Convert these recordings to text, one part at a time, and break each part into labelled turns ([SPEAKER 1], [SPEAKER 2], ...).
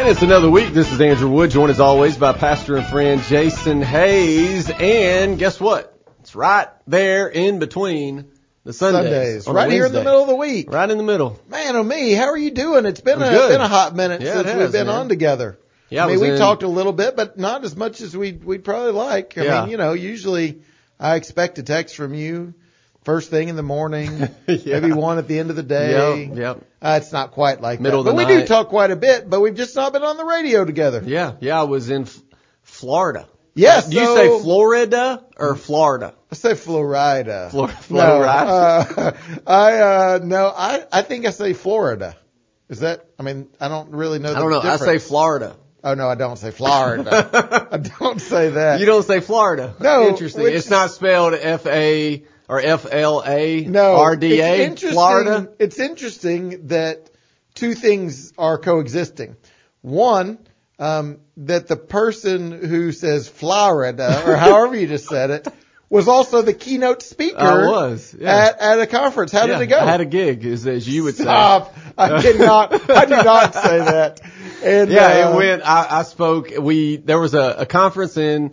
[SPEAKER 1] And it's another week. This is Andrew Wood, joined as always by pastor and friend Jason Hayes. And guess what? It's right there in between the Sundays.
[SPEAKER 2] Sundays, right here in the middle of the week.
[SPEAKER 1] Right in the middle.
[SPEAKER 2] Man, oh me, how are you doing? It's been
[SPEAKER 1] I'm
[SPEAKER 2] a
[SPEAKER 1] good.
[SPEAKER 2] been a hot minute
[SPEAKER 1] Yeah,
[SPEAKER 2] since
[SPEAKER 1] has,
[SPEAKER 2] we've been
[SPEAKER 1] man.
[SPEAKER 2] on together.
[SPEAKER 1] Yeah,
[SPEAKER 2] I mean, we
[SPEAKER 1] in-
[SPEAKER 2] talked a little bit, but not as much as we we'd probably like. I
[SPEAKER 1] Yeah.
[SPEAKER 2] mean, you know, usually I expect a text from you first thing in the morning,
[SPEAKER 1] Yeah.
[SPEAKER 2] maybe one at the end of the day.
[SPEAKER 1] Yep, yep.
[SPEAKER 2] Uh, it's not quite like
[SPEAKER 1] Middle
[SPEAKER 2] that,
[SPEAKER 1] of
[SPEAKER 2] but
[SPEAKER 1] the
[SPEAKER 2] we do talk quite a bit. But we've just not been on the radio together.
[SPEAKER 1] Yeah, yeah, I was in F- Florida.
[SPEAKER 2] Yes,
[SPEAKER 1] Do you
[SPEAKER 2] so-
[SPEAKER 1] say Florida or Florida?
[SPEAKER 2] I say Florida.
[SPEAKER 1] Flor-
[SPEAKER 2] No,
[SPEAKER 1] Florida.
[SPEAKER 2] uh, I uh, no, I I think I say Florida. Is that? I mean, I don't really know.
[SPEAKER 1] I don't know. I say. Florida.
[SPEAKER 2] Oh no, I don't say Florida. I don't say that.
[SPEAKER 1] You don't say Florida.
[SPEAKER 2] No,
[SPEAKER 1] Interesting.
[SPEAKER 2] which
[SPEAKER 1] It's not spelled F A or F L A
[SPEAKER 2] no,
[SPEAKER 1] R D
[SPEAKER 2] It's
[SPEAKER 1] Florida.
[SPEAKER 2] It's interesting that two things are coexisting. One, um, that the person who says Florida or however you just said it was also the keynote speaker.
[SPEAKER 1] I was, yeah.
[SPEAKER 2] at at a conference. How
[SPEAKER 1] Yeah,
[SPEAKER 2] did it go?
[SPEAKER 1] I had a gig, as, as you would say.
[SPEAKER 2] Stop! I did not. I do not say that. And
[SPEAKER 1] Yeah,
[SPEAKER 2] uh,
[SPEAKER 1] it went. I, I spoke. We there was a, a conference in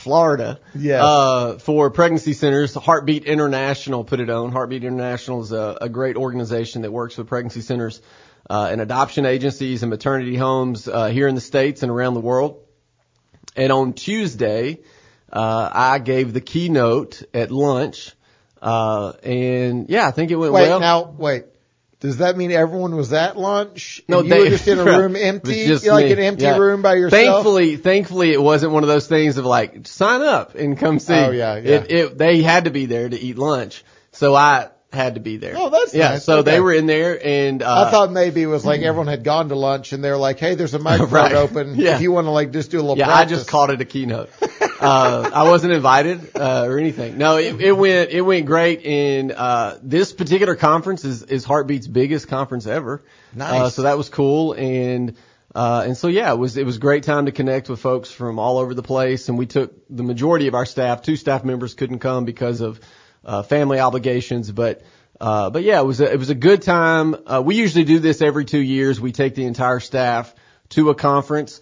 [SPEAKER 1] Florida.
[SPEAKER 2] Yes.
[SPEAKER 1] Uh, for pregnancy centers, Heartbeat International put it on. Heartbeat International is a, a great organization that works with pregnancy centers uh, and adoption agencies and maternity homes uh, here in the states and around the world. And on Tuesday, uh, I gave the keynote at lunch. Uh, and yeah, I think it went
[SPEAKER 2] Wait
[SPEAKER 1] well.
[SPEAKER 2] now. Wait. Does that mean everyone was at lunch?
[SPEAKER 1] No,
[SPEAKER 2] you
[SPEAKER 1] they-
[SPEAKER 2] were just in a room empty,
[SPEAKER 1] just
[SPEAKER 2] like
[SPEAKER 1] me.
[SPEAKER 2] an empty
[SPEAKER 1] Yeah.
[SPEAKER 2] room by yourself.
[SPEAKER 1] Thankfully, thankfully, it wasn't one of those things of like sign up and come see.
[SPEAKER 2] Oh, yeah, yeah.
[SPEAKER 1] It, it, they had to be there to eat lunch, so I had to be there.
[SPEAKER 2] Oh, that's
[SPEAKER 1] yeah.
[SPEAKER 2] nice.
[SPEAKER 1] So
[SPEAKER 2] Okay.
[SPEAKER 1] they were in there, and uh,
[SPEAKER 2] I thought maybe it was like everyone had gone to lunch and they're like, "Hey, there's a microphone
[SPEAKER 1] Right.
[SPEAKER 2] open.
[SPEAKER 1] Yeah.
[SPEAKER 2] If you want to like just do a little
[SPEAKER 1] yeah, I just called it a keynote. uh, I wasn't invited uh, or anything. No, it, it went it went great. And uh, this particular conference is is Heartbeat's biggest conference ever.
[SPEAKER 2] Nice.
[SPEAKER 1] Uh, so that was cool. And uh, and so yeah, it was it was a great time to connect with folks from all over the place. And we took the majority of our staff. Two staff members couldn't come because of uh, family obligations, but. Uh, but yeah, it was a, it was a good time. Uh, we usually do this every two years. We take the entire staff to a conference.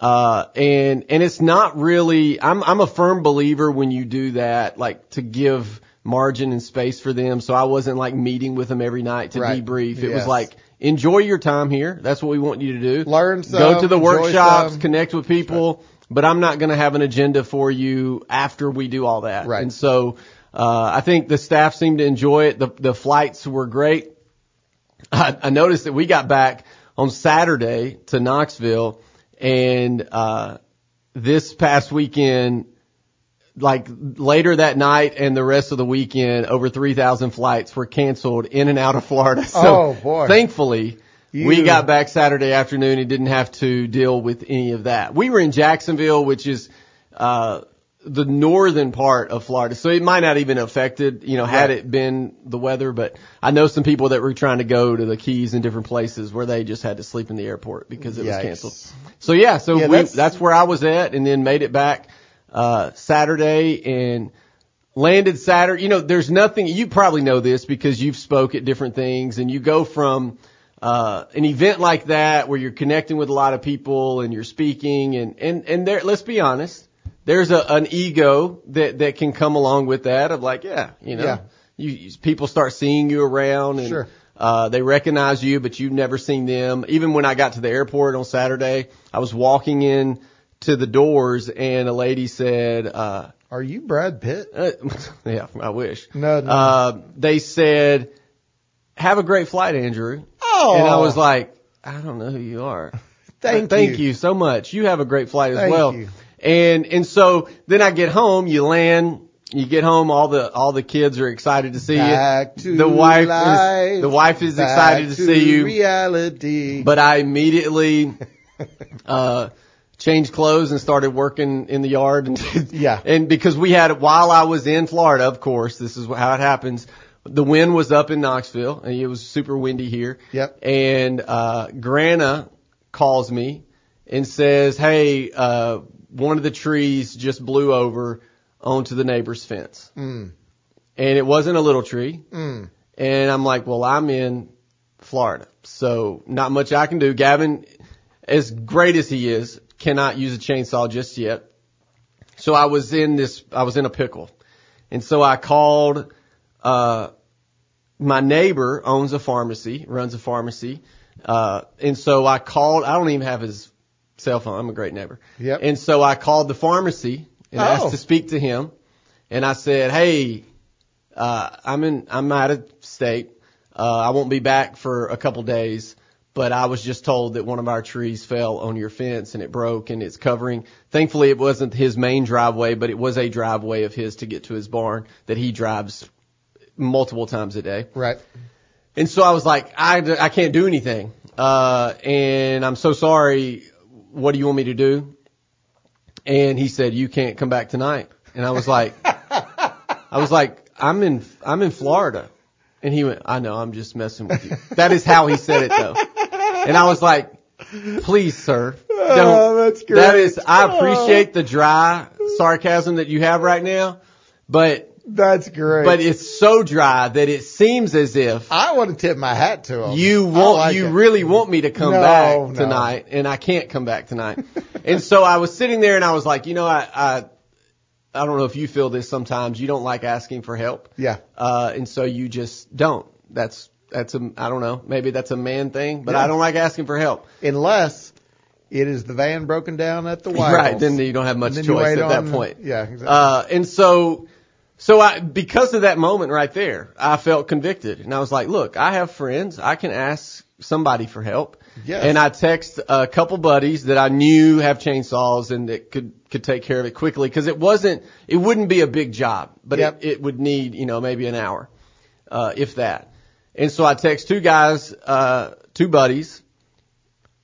[SPEAKER 1] Uh, and, and it's not really, I'm, I'm a firm believer when you do that, like to give margin and space for them. So I wasn't like meeting with them every night to
[SPEAKER 2] Right.
[SPEAKER 1] debrief. It was like, enjoy your time here. That's what we want you to do.
[SPEAKER 2] Learn some,
[SPEAKER 1] Go to the workshops,
[SPEAKER 2] some.
[SPEAKER 1] connect with people, but I'm not going to have an agenda for you after we do all that.
[SPEAKER 2] Right.
[SPEAKER 1] And so, uh, I think the staff seemed to enjoy it. The, the flights were great. I, I noticed that we got back on Saturday to Knoxville and, uh, this past weekend, like later that night and the rest of the weekend, over 3,000 flights were canceled in and out of Florida. So
[SPEAKER 2] Oh, boy.
[SPEAKER 1] thankfully we got back Saturday afternoon and didn't have to deal with any of that. We were in Jacksonville, which is, uh, the northern part of Florida. So it might not even affected, you know, had
[SPEAKER 2] Right.
[SPEAKER 1] it been the weather, but I know some people that were trying to go to the Keys and different places where they just had to sleep in the airport because it was canceled. So yeah, so
[SPEAKER 2] Yeah,
[SPEAKER 1] we,
[SPEAKER 2] that's-
[SPEAKER 1] that's, where I was at and then made it back, uh, Saturday and landed Saturday. You know, there's nothing, you probably know this because you've spoke at different things and you go from, uh, an event like that where you're connecting with a lot of people and you're speaking and, and, and there, let's be honest, there's a, an ego that, that can come along with that of like, yeah, you know,
[SPEAKER 2] Yeah.
[SPEAKER 1] you, you, people start seeing you around and,
[SPEAKER 2] Sure.
[SPEAKER 1] uh, they recognize you, but you've never seen them. Even when I got to the airport on Saturday, I was walking in to the doors and a lady said, uh,
[SPEAKER 2] Are you Brad Pitt?
[SPEAKER 1] uh, yeah, I wish.
[SPEAKER 2] No, no.
[SPEAKER 1] Uh, they said, have a great flight, Andrew.
[SPEAKER 2] Oh,
[SPEAKER 1] And I was like, I don't know who you are.
[SPEAKER 2] Thank
[SPEAKER 1] thank
[SPEAKER 2] you.
[SPEAKER 1] you so much. You have a great flight as
[SPEAKER 2] Thank
[SPEAKER 1] well.
[SPEAKER 2] you.
[SPEAKER 1] And and so then I get home, you land, you get home, all the all the kids are excited to see
[SPEAKER 2] Back
[SPEAKER 1] you.
[SPEAKER 2] to
[SPEAKER 1] the wife
[SPEAKER 2] life,
[SPEAKER 1] is the wife is excited to, see you.
[SPEAKER 2] Reality.
[SPEAKER 1] But I immediately uh changed clothes and started working in the yard and
[SPEAKER 2] Yeah.
[SPEAKER 1] and because we had while I was in Florida, of course, this is how it happens. The wind was up in Knoxville and it was super windy here.
[SPEAKER 2] Yep.
[SPEAKER 1] And uh Grana calls me and says, "Hey, uh one of the trees just blew over onto the neighbor's fence."
[SPEAKER 2] Mm.
[SPEAKER 1] And it wasn't a little tree.
[SPEAKER 2] Mm.
[SPEAKER 1] And I'm like, well, I'm in Florida, so not much I can do. Gavin, as great as he is, cannot use a chainsaw just yet. So I was in this, I was in a pickle. And so I called, uh, my neighbor owns a pharmacy, runs a pharmacy. Uh, and so I called, I don't even have his cell phone. I'm a great neighbor.
[SPEAKER 2] Yep.
[SPEAKER 1] And so I called the pharmacy and
[SPEAKER 2] Oh.
[SPEAKER 1] asked to speak to him. And I said, Hey, uh, I'm in, I'm out of state. Uh, I won't be back for a couple days, but I was just told that one of our trees fell on your fence and it broke and it's covering. Thankfully it wasn't his main driveway, but it was a driveway of his to get to his barn that he drives multiple times a day.
[SPEAKER 2] Right.
[SPEAKER 1] And so I was like, I, I can't do anything. Uh, and I'm so sorry. What do you want me to do? And he said, you can't come back tonight. And I was like, I was like, I'm in, I'm in Florida. And he went, I know, I'm just messing with you. That is how he said it though. And I was like, please, sir. Oh, don't.
[SPEAKER 2] Oh, that's great.
[SPEAKER 1] That is, I oh. appreciate the dry sarcasm that you have right now, but
[SPEAKER 2] That's great.
[SPEAKER 1] but it's so dry that it seems as if
[SPEAKER 2] I want to tip my hat to him.
[SPEAKER 1] you want
[SPEAKER 2] like
[SPEAKER 1] you
[SPEAKER 2] it.
[SPEAKER 1] really want me to come
[SPEAKER 2] No,
[SPEAKER 1] back
[SPEAKER 2] no.
[SPEAKER 1] tonight and I can't come back tonight. and so I was sitting there and I was like, you know, I I I don't know if you feel this sometimes. You don't like asking for help.
[SPEAKER 2] Yeah.
[SPEAKER 1] Uh and so you just don't. That's that's a I don't know, maybe that's a man thing, but
[SPEAKER 2] Yeah.
[SPEAKER 1] I don't like asking for help.
[SPEAKER 2] Unless it is the van broken down at the White
[SPEAKER 1] Right, then you don't have much
[SPEAKER 2] And then you
[SPEAKER 1] choice at that
[SPEAKER 2] on-
[SPEAKER 1] point.
[SPEAKER 2] Yeah, exactly.
[SPEAKER 1] Uh, and so, so I, because of that moment right there, I felt convicted and I was like, look, I have friends. I can ask somebody for help.
[SPEAKER 2] Yes.
[SPEAKER 1] And I text a couple buddies that I knew have chainsaws and that could, could take care of it quickly because it wasn't, it wouldn't be a big job, but
[SPEAKER 2] Yep.
[SPEAKER 1] it, it would need, you know, maybe an hour, uh, if that. And so I text two guys, uh, two buddies.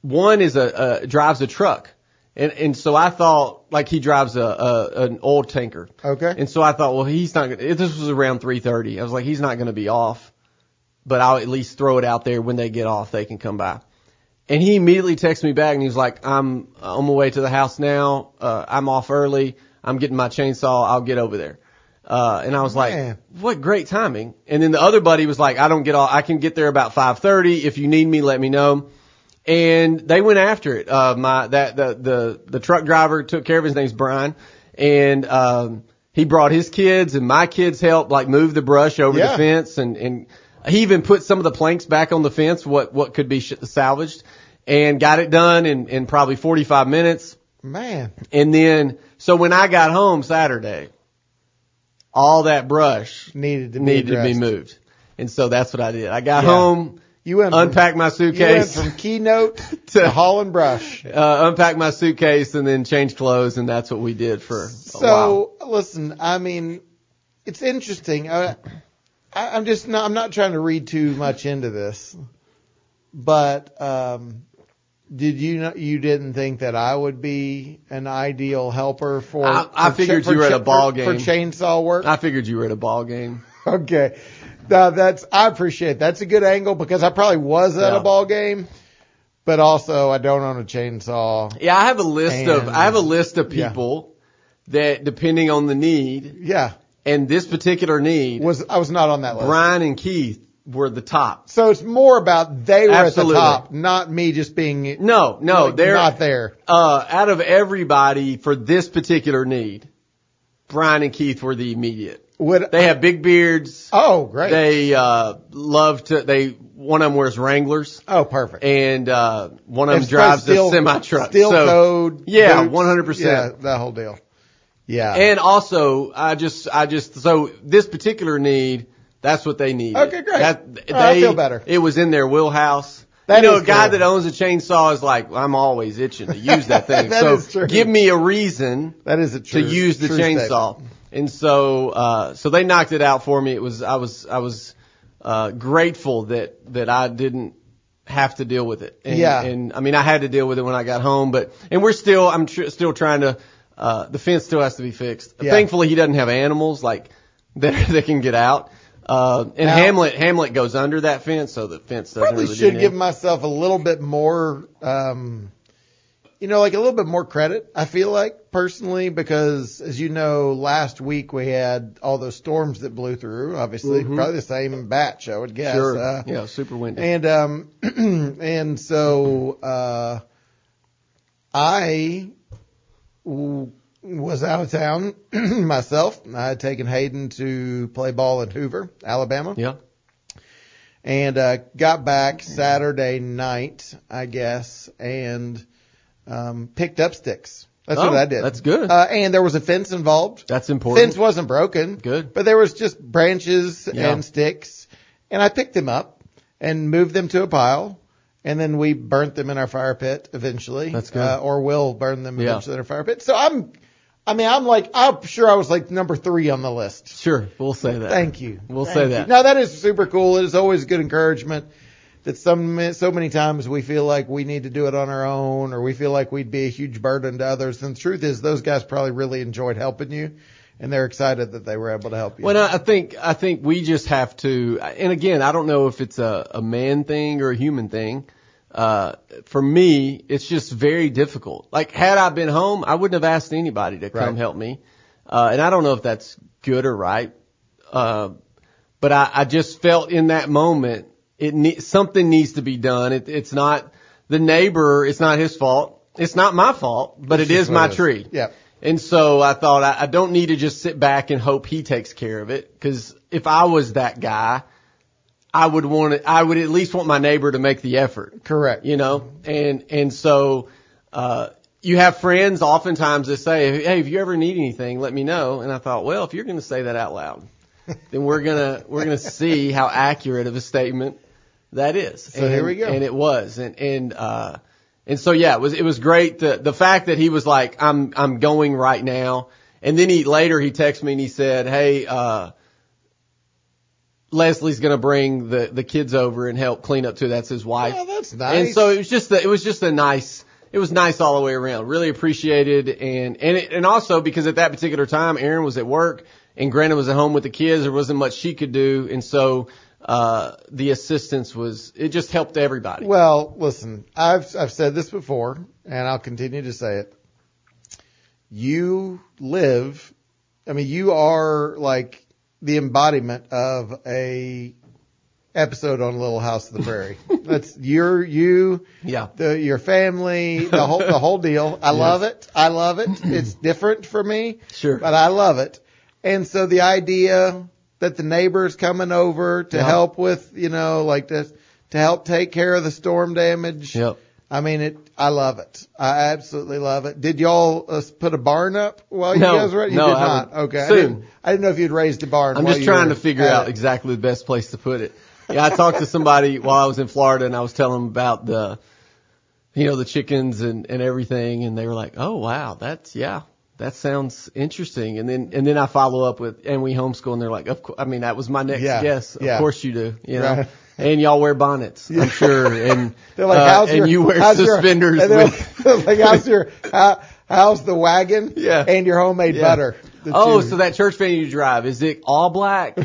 [SPEAKER 1] One is a, uh, drives a truck. And, and so I thought, like he drives a, a, an oil tanker.
[SPEAKER 2] Okay.
[SPEAKER 1] And so I thought, well, he's not gonna, this was around 3.30. I was like, he's not gonna be off, but I'll at least throw it out there when they get off, they can come by. And he immediately texted me back and he was like, I'm on my way to the house now. Uh, I'm off early. I'm getting my chainsaw. I'll get over there. Uh, and I was like, what great timing. And then the other buddy was like, I don't get off. I can get there about 5.30. If you need me, let me know. And they went after it. Uh, my, that, the, the, the truck driver took care of his name's Brian. And, um, he brought his kids and my kids helped like move the brush over
[SPEAKER 2] Yeah.
[SPEAKER 1] the fence and, and he even put some of the planks back on the fence, what, what could be salvaged and got it done in, in probably 45 minutes.
[SPEAKER 2] Man.
[SPEAKER 1] And then, so when I got home Saturday, all that brush
[SPEAKER 2] Needed to be
[SPEAKER 1] needed to be moved. And so that's what I did. I got
[SPEAKER 2] Yeah.
[SPEAKER 1] home,
[SPEAKER 2] You went from-
[SPEAKER 1] unpacked my suitcase,
[SPEAKER 2] from keynote
[SPEAKER 1] To-
[SPEAKER 2] to Holland Brush.
[SPEAKER 1] uh, unpacked my suitcase and then change clothes and that's what we did for a while.
[SPEAKER 2] So listen, I mean, it's interesting. I, I, I'm just not. I'm not trying to read too much into this, but um, did you know you didn't think that I would be an ideal helper for?
[SPEAKER 1] I- I
[SPEAKER 2] for
[SPEAKER 1] figured
[SPEAKER 2] for
[SPEAKER 1] you were at a
[SPEAKER 2] for-
[SPEAKER 1] ball
[SPEAKER 2] for
[SPEAKER 1] game.
[SPEAKER 2] chainsaw work.
[SPEAKER 1] I figured you were at a ball game.
[SPEAKER 2] Okay. Now that's, I appreciate that's a good angle because I probably was at
[SPEAKER 1] Yeah.
[SPEAKER 2] a ball game, but also I don't own a chainsaw.
[SPEAKER 1] Yeah, I have a list of, I have a list of
[SPEAKER 2] yeah.
[SPEAKER 1] people that depending on the need
[SPEAKER 2] Yeah.
[SPEAKER 1] and this particular need,
[SPEAKER 2] Was, I was not on that list.
[SPEAKER 1] Brian and Keith were the top.
[SPEAKER 2] So it's more about they were
[SPEAKER 1] Absolutely.
[SPEAKER 2] at the top, not me just being
[SPEAKER 1] No, no,
[SPEAKER 2] like,
[SPEAKER 1] they're
[SPEAKER 2] not there.
[SPEAKER 1] uh, out of everybody for this particular need, Brian and Keith were the immediate.
[SPEAKER 2] Would
[SPEAKER 1] They have big beards.
[SPEAKER 2] oh great
[SPEAKER 1] They uh, love to. They one of them wears Wranglers,
[SPEAKER 2] oh perfect.
[SPEAKER 1] and uh, one of them
[SPEAKER 2] It's
[SPEAKER 1] drives
[SPEAKER 2] steel-
[SPEAKER 1] a semi truck.
[SPEAKER 2] steel
[SPEAKER 1] so,
[SPEAKER 2] code.
[SPEAKER 1] Yeah, 100%.
[SPEAKER 2] Yeah, that whole deal. Yeah.
[SPEAKER 1] And also, I just, I just, so this particular need, that's what they need.
[SPEAKER 2] Okay, great.
[SPEAKER 1] That,
[SPEAKER 2] right, I feel better.
[SPEAKER 1] It was in their wheelhouse.
[SPEAKER 2] That
[SPEAKER 1] you know, a guy that owns a chainsaw is like, I'm always itching to use that thing.
[SPEAKER 2] That
[SPEAKER 1] so
[SPEAKER 2] is true.
[SPEAKER 1] give me a reason
[SPEAKER 2] that is a true
[SPEAKER 1] to use the chainsaw.
[SPEAKER 2] statement.
[SPEAKER 1] And so, uh, so they knocked it out for me. It was, I was, I was, uh, grateful that, that I didn't have to deal with it. And,
[SPEAKER 2] Yeah.
[SPEAKER 1] And I mean, I had to deal with it when I got home, but, and we're still, I'm tr- still trying to, uh, the fence still has to be fixed.
[SPEAKER 2] Yeah.
[SPEAKER 1] Thankfully he doesn't have animals like that, that can get out. Uh, and
[SPEAKER 2] Now-
[SPEAKER 1] Hamlet, Hamlet goes under that fence, so the fence doesn't
[SPEAKER 2] Probably
[SPEAKER 1] really
[SPEAKER 2] should give myself a little bit more, um, you know, like a little bit more credit. I feel like personally, because as you know, last week we had all those storms that blew through. Obviously,
[SPEAKER 1] Mhm.
[SPEAKER 2] probably the same batch, I would guess.
[SPEAKER 1] Sure.
[SPEAKER 2] Uh,
[SPEAKER 1] yeah, super windy.
[SPEAKER 2] And um and so uh I w- was out of town myself. I had taken Hayden to play ball in Hoover, Alabama,
[SPEAKER 1] Yeah.
[SPEAKER 2] and uh, got back Saturday night, I guess, and um, picked up sticks. That's
[SPEAKER 1] Oh,
[SPEAKER 2] what I did.
[SPEAKER 1] that's good.
[SPEAKER 2] Uh, and there was a fence involved.
[SPEAKER 1] That's important.
[SPEAKER 2] Fence wasn't broken.
[SPEAKER 1] Good.
[SPEAKER 2] But there was just branches
[SPEAKER 1] Yeah.
[SPEAKER 2] and sticks, and I picked them up and moved them to a pile, and then we burnt them in our fire pit eventually.
[SPEAKER 1] That's good.
[SPEAKER 2] Uh, or will burn them
[SPEAKER 1] Yeah.
[SPEAKER 2] eventually in our fire pit. So I'm, I mean, I'm like, I'm sure I was like number three on the list.
[SPEAKER 1] Sure. We'll say that.
[SPEAKER 2] Thank you.
[SPEAKER 1] We'll
[SPEAKER 2] Thank
[SPEAKER 1] say
[SPEAKER 2] you.
[SPEAKER 1] that.
[SPEAKER 2] Now that is super cool. It is always good encouragement that some so many times we feel like we need to do it on our own or we feel like we'd be a huge burden to others. And the truth is those guys probably really enjoyed helping you and they're excited that they were able to help you.
[SPEAKER 1] Well, I think I think we just have to, and again, I don't know if it's a, a man thing or a human thing. Uh, for me, it's just very difficult. Like, had I been home, I wouldn't have asked anybody to come
[SPEAKER 2] Right.
[SPEAKER 1] help me. Uh, and I don't know if that's good or right. Uh, but I, I just felt in that moment, it ne- something needs to be done. It, it's not the neighbor. It's not his fault. It's not my fault, but
[SPEAKER 2] It's
[SPEAKER 1] it is my
[SPEAKER 2] it is.
[SPEAKER 1] tree.
[SPEAKER 2] Yeah.
[SPEAKER 1] And so I thought I, I don't need to just sit back and hope he takes care of it. Cause if I was that guy, I would want it, I would at least want my neighbor to make the effort,
[SPEAKER 2] Correct.
[SPEAKER 1] you know? And, and so, uh, you have friends oftentimes that say, Hey, if you ever need anything, let me know. And I thought, well, if you're going to say that out loud, then we're going to, we're going to see how accurate of a statement that is.
[SPEAKER 2] So
[SPEAKER 1] and,
[SPEAKER 2] here we go.
[SPEAKER 1] And it was. And, and, uh, and so yeah, it was, it was great. The, the fact that he was like, I'm, I'm going right now. And then he, later he texted me and he said, Hey, uh, Leslie's going to bring the, the kids over and help clean up too. That's his wife.
[SPEAKER 2] Oh, that's nice.
[SPEAKER 1] And so it was just a, it was just a nice, it was nice all the way around. Really appreciated and, and it, and also because at that particular time, Aaron was at work and Granted was at home with the kids. There wasn't much she could do. And so, uh, the assistance was, it just helped everybody.
[SPEAKER 2] Well, listen, I've I've said this before, and I'll continue to say it. You live, I mean, you are like the embodiment of a episode on Little House of the Prairie. That's you're you,
[SPEAKER 1] Yeah.
[SPEAKER 2] the your family, the whole the whole deal. I love it. I love it. It's different for me,
[SPEAKER 1] Sure.
[SPEAKER 2] but I love it. And so the idea that the neighbors coming over to
[SPEAKER 1] Yeah.
[SPEAKER 2] help with, you know, like this, to help take care of the storm damage.
[SPEAKER 1] Yep.
[SPEAKER 2] I mean, it. I love it. I absolutely love it. Did y'all uh, put a barn up while you
[SPEAKER 1] No,
[SPEAKER 2] guys were? at- You
[SPEAKER 1] no,
[SPEAKER 2] did
[SPEAKER 1] I
[SPEAKER 2] not. Okay. I
[SPEAKER 1] soon.
[SPEAKER 2] didn't, I didn't know if you'd raised a barn.
[SPEAKER 1] I'm just trying to figure out
[SPEAKER 2] it.
[SPEAKER 1] exactly the best place to put it. Yeah, I talked to somebody while I was in Florida and I was telling them about the, you know, the chickens and, and everything. And they were like, Oh, wow. That's, yeah, that sounds interesting. And then, and then I follow up with, and we homeschool and they're like, of course, I mean, that was my next
[SPEAKER 2] Yeah,
[SPEAKER 1] guess. Of
[SPEAKER 2] yeah.
[SPEAKER 1] course you do, you know,
[SPEAKER 2] Right.
[SPEAKER 1] and y'all wear bonnets, I'm sure. And,
[SPEAKER 2] They're like,
[SPEAKER 1] uh,
[SPEAKER 2] how's
[SPEAKER 1] and
[SPEAKER 2] your,
[SPEAKER 1] you wear
[SPEAKER 2] how's your-
[SPEAKER 1] suspenders
[SPEAKER 2] and they're
[SPEAKER 1] with,
[SPEAKER 2] like, how's your, how, how's the wagon?
[SPEAKER 1] Yeah.
[SPEAKER 2] And your homemade
[SPEAKER 1] Yeah.
[SPEAKER 2] butter.
[SPEAKER 1] Oh,
[SPEAKER 2] you-
[SPEAKER 1] so that church van you drive, is it all black?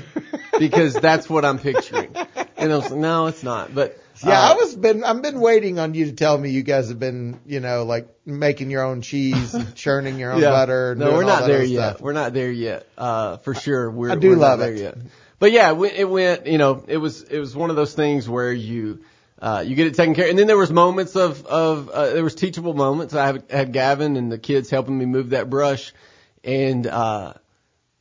[SPEAKER 1] Because that's what I'm picturing. And I was like, no, it's not. But
[SPEAKER 2] Yeah,
[SPEAKER 1] uh,
[SPEAKER 2] I was been I've been waiting on you to tell me you guys have been, you know, like making your own cheese, and churning your own butter. and
[SPEAKER 1] No, we're not there yet.
[SPEAKER 2] stuff.
[SPEAKER 1] We're not there yet. Uh, for sure. We're,
[SPEAKER 2] I do
[SPEAKER 1] we're
[SPEAKER 2] love
[SPEAKER 1] not there
[SPEAKER 2] it.
[SPEAKER 1] yet. But yeah, it went- it went, you know, it was, it was one of those things where you, uh, you get it taken care And then there was moments of, of, uh, there was teachable moments. I had, had Gavin and the kids helping me move that brush and, uh,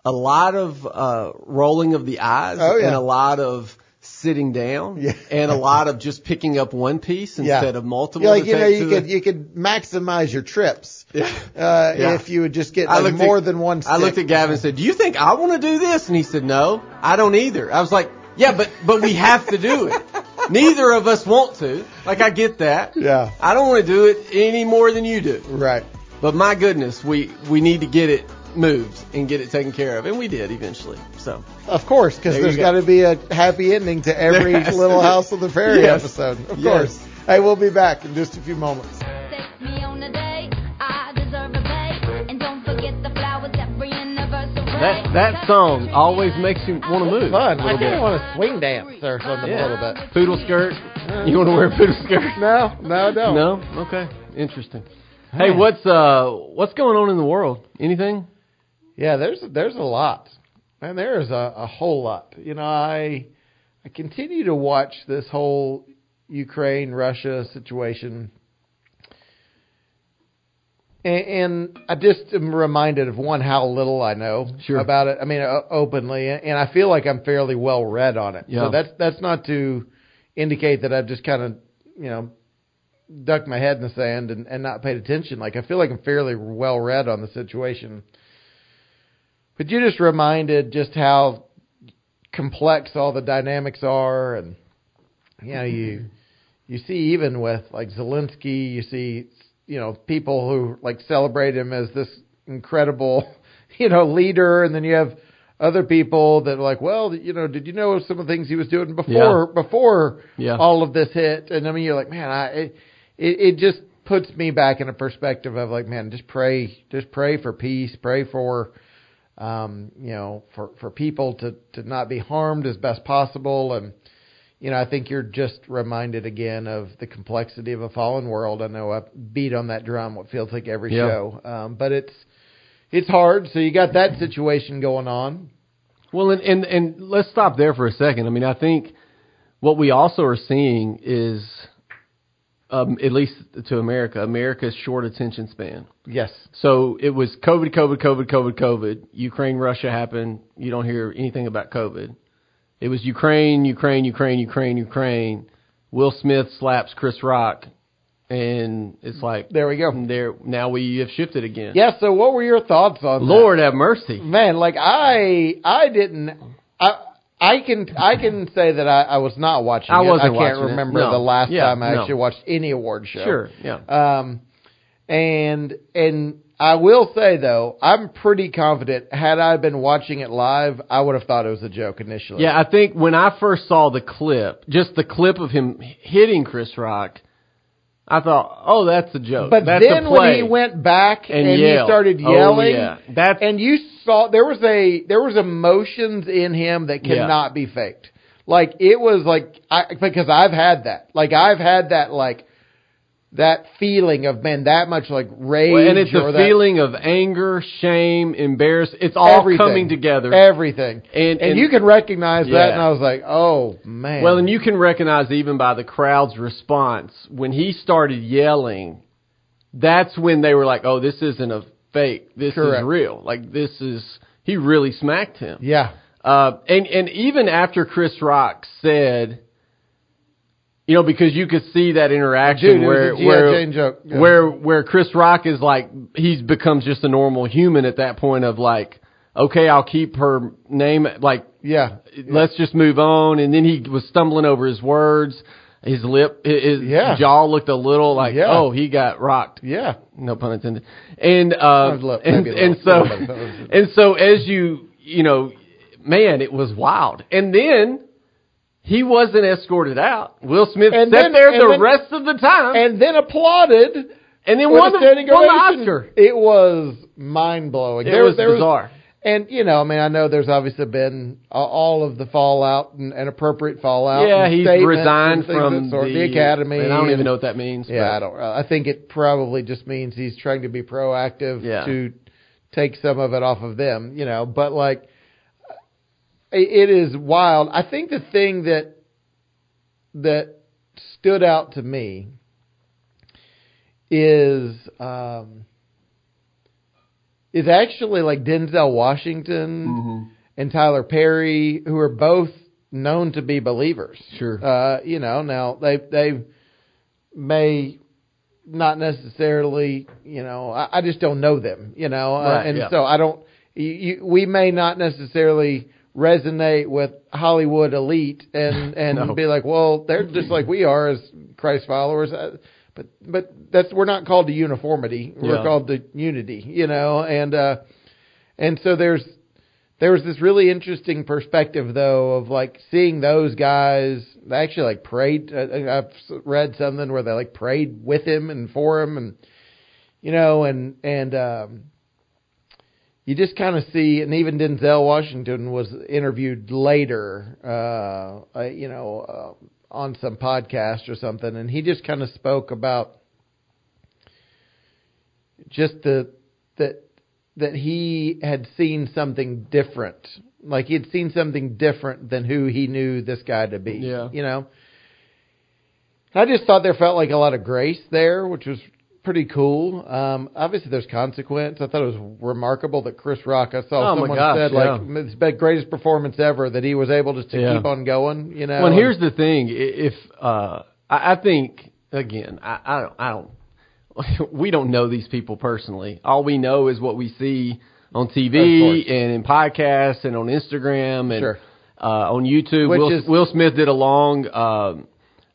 [SPEAKER 1] a lot of, uh, rolling of the eyes
[SPEAKER 2] Oh, yeah.
[SPEAKER 1] and a lot of sitting down
[SPEAKER 2] Yeah.
[SPEAKER 1] and a lot of just picking up one piece
[SPEAKER 2] Yeah.
[SPEAKER 1] instead of multiple.
[SPEAKER 2] Yeah, like you know, you could
[SPEAKER 1] the-
[SPEAKER 2] you could maximize your trips.
[SPEAKER 1] Yeah.
[SPEAKER 2] Uh,
[SPEAKER 1] Yeah.
[SPEAKER 2] if you would just get like more
[SPEAKER 1] at,
[SPEAKER 2] than one. Stick.
[SPEAKER 1] I looked at Gavin and said, "Do you think I want to do this?" And he said, "No, I don't either." I was like, "Yeah, but but we have to do it. Neither of us want to. Like I get that.
[SPEAKER 2] Yeah.
[SPEAKER 1] I don't want to do it any more than you do.
[SPEAKER 2] Right.
[SPEAKER 1] But my goodness, we we need to get it moved and get it taken care of, and we did eventually. So
[SPEAKER 2] Of course, because
[SPEAKER 1] There
[SPEAKER 2] there's
[SPEAKER 1] you
[SPEAKER 2] got to be a happy ending to every Little
[SPEAKER 1] to.
[SPEAKER 2] House of the Prairie
[SPEAKER 1] Yes.
[SPEAKER 2] episode. Of
[SPEAKER 1] Yes.
[SPEAKER 2] course. Hey, we'll be back in just a few moments.
[SPEAKER 3] Take me on a date, I deserve a pay. And don't forget the flowers every anniversary.
[SPEAKER 1] that that song always makes you want to move.
[SPEAKER 2] Fun.
[SPEAKER 1] a
[SPEAKER 2] I
[SPEAKER 1] little
[SPEAKER 2] kind
[SPEAKER 1] bit.
[SPEAKER 2] of want to swing dance or something a little bit.
[SPEAKER 1] Poodle skirt. You want to wear a poodle skirt?
[SPEAKER 2] No, no, I don't.
[SPEAKER 1] No? Okay. Interesting. Hey, what's uh what's going on in the world? Anything?
[SPEAKER 2] Yeah, there's there's a lot, and there is a, a whole lot. You know, I I continue to watch this whole Ukraine Russia situation, And, and I just am reminded of one how little I know
[SPEAKER 1] Sure.
[SPEAKER 2] about it. I mean, o- openly, and I feel like I'm fairly well read on it.
[SPEAKER 1] Yeah.
[SPEAKER 2] So that's that's not to indicate that I've just kind of you know ducked my head in the sand and, and not paid attention. Like I feel like I'm fairly well read on the situation. But you just reminded just how complex all the dynamics are, and you know you you see even with like Zelensky, you see you know people who like celebrate him as this incredible you know leader, and then you have other people that are like, well, you know, did you know some of the things he was doing before before
[SPEAKER 1] Yeah.
[SPEAKER 2] all of this hit? And I mean, you're like, man, I it, it it just puts me back in a perspective of like, man, just pray, just pray for peace, pray for um, you know, for, for people to, to not be harmed as best possible. And, you know, I think you're just reminded again of the complexity of a fallen world. I know I beat on that drum what feels like every
[SPEAKER 1] Yeah.
[SPEAKER 2] show. Um, but it's, it's hard. So you got that situation going on.
[SPEAKER 1] Well, and, and and let's stop there for a second. I mean, I think what we also are seeing is, um, at least to America, America's short attention span.
[SPEAKER 2] Yes.
[SPEAKER 1] So it was COVID, COVID, COVID, COVID, COVID. Ukraine, Russia happened. You don't hear anything about COVID. It was Ukraine, Ukraine, Ukraine, Ukraine, Ukraine. Will Smith slaps Chris Rock, and it's like
[SPEAKER 2] There we go.
[SPEAKER 1] there now we have shifted again.
[SPEAKER 2] Yeah. So what were your thoughts on that?
[SPEAKER 1] Lord have mercy.
[SPEAKER 2] man like i i didn't i i can i can say that i, I was not watching
[SPEAKER 1] I
[SPEAKER 2] it.
[SPEAKER 1] wasn't
[SPEAKER 2] i can't
[SPEAKER 1] watching it.
[SPEAKER 2] remember
[SPEAKER 1] No.
[SPEAKER 2] the last
[SPEAKER 1] Yeah,
[SPEAKER 2] time i
[SPEAKER 1] no.
[SPEAKER 2] actually watched any award show
[SPEAKER 1] Sure, yeah.
[SPEAKER 2] um and and i will say though i'm pretty confident had i been watching it live i would have thought it was a joke initially
[SPEAKER 1] Yeah, I think when I first saw the clip, just the clip of him hitting Chris Rock, I thought, "Oh, that's a joke."
[SPEAKER 2] but
[SPEAKER 1] that's
[SPEAKER 2] then when he went back and,
[SPEAKER 1] And
[SPEAKER 2] he started
[SPEAKER 1] Oh,
[SPEAKER 2] yelling,
[SPEAKER 1] yeah. That's-
[SPEAKER 2] and you saw there was a there was emotions in him that
[SPEAKER 1] Yeah.
[SPEAKER 2] cannot be faked. Like it was like I because I've had that. Like I've had that like that feeling of man that much like rage
[SPEAKER 1] Well, and it's a
[SPEAKER 2] that,
[SPEAKER 1] feeling of anger, shame, embarrassment. It's all coming together.
[SPEAKER 2] Everything.
[SPEAKER 1] And-
[SPEAKER 2] And,
[SPEAKER 1] and-
[SPEAKER 2] you can recognize that and I was like, "Oh, man."
[SPEAKER 1] Well, and you can recognize even by the crowd's response when he started yelling. That's when they were like, "Oh, this isn't a fake. This is real. Like this is he really smacked him."
[SPEAKER 2] Yeah.
[SPEAKER 1] Uh, and and even after Chris Rock said, you know, because you could see that interaction
[SPEAKER 2] Dude,
[SPEAKER 1] where where
[SPEAKER 2] Jane joke. Yeah.
[SPEAKER 1] where where Chris Rock is like he's becomes just a normal human at that point of like, okay, I'll keep her name like
[SPEAKER 2] Yeah.
[SPEAKER 1] let's just move on. And then he was stumbling over his words. His lip, his
[SPEAKER 2] Yeah.
[SPEAKER 1] jaw looked a little like,
[SPEAKER 2] Yeah.
[SPEAKER 1] oh, he got rocked
[SPEAKER 2] Yeah.
[SPEAKER 1] no pun intended. And uh, and, and so and so as you you know, man, it was wild. And then he wasn't escorted out. Will Smith
[SPEAKER 2] And
[SPEAKER 1] sat
[SPEAKER 2] then-
[SPEAKER 1] there the
[SPEAKER 2] then-
[SPEAKER 1] rest of the time, and,
[SPEAKER 2] And then applauded
[SPEAKER 1] and
[SPEAKER 2] then
[SPEAKER 1] won the, won the. Oscar.
[SPEAKER 2] It was mind blowing.
[SPEAKER 1] It was bizarre.
[SPEAKER 2] and you know, I mean, I know there's obviously been a- all of the fallout and, and appropriate fallout.
[SPEAKER 1] yeah,
[SPEAKER 2] and
[SPEAKER 1] he's resigned from
[SPEAKER 2] sort.
[SPEAKER 1] the,
[SPEAKER 2] the academy.
[SPEAKER 1] And I don't even know what that means.
[SPEAKER 2] Yeah,
[SPEAKER 1] but-
[SPEAKER 2] I don't. I think it probably just means he's trying to be proactive
[SPEAKER 1] Yeah.
[SPEAKER 2] to take some of it off of them. You know, but like, it is wild. I think the thing that that stood out to me is um, is actually like Denzel Washington
[SPEAKER 1] Mhm.
[SPEAKER 2] and Tyler Perry, who are both known to be believers.
[SPEAKER 1] Sure.
[SPEAKER 2] Uh, you know, now they they may not necessarily, you know, I, I just don't know them, you know, uh,
[SPEAKER 1] Right,
[SPEAKER 2] and
[SPEAKER 1] yeah.
[SPEAKER 2] so I don't. You, you, we may not necessarily resonate with Hollywood elite and and
[SPEAKER 1] No.
[SPEAKER 2] be like, well, they're just like we are as Christ followers. Uh, but but that's we're not called to uniformity. We're
[SPEAKER 1] Yeah.
[SPEAKER 2] called to unity, you know, and uh, and so there's there was this really interesting perspective though of like seeing those guys they actually like prayed uh, i've read something where they like prayed with him and for him and you know and and um you just kind of see and even denzel washington was interviewed later uh, uh you know uh, on some podcast or something and he just kind of spoke about just the that that he had seen something different. Like he had seen something different than who he knew this guy to be.
[SPEAKER 1] Yeah.
[SPEAKER 2] You know? I just thought there felt like a lot of grace there, which was pretty cool. Um, obviously, there's consequence. I thought it was remarkable that Chris Rock. I saw
[SPEAKER 1] Oh,
[SPEAKER 2] someone
[SPEAKER 1] gosh,
[SPEAKER 2] said
[SPEAKER 1] yeah.
[SPEAKER 2] like it's the greatest performance ever that he was able just to
[SPEAKER 1] Yeah.
[SPEAKER 2] keep on going. You know.
[SPEAKER 1] Well, here's the thing: if uh, I, I think again, I, I don't, I don't, we don't know these people personally. All we know is what we see on TV and in podcasts and on Instagram and
[SPEAKER 2] Sure.
[SPEAKER 1] uh, on YouTube.
[SPEAKER 2] Which
[SPEAKER 1] Will,
[SPEAKER 2] is-
[SPEAKER 1] Will Smith did a long um,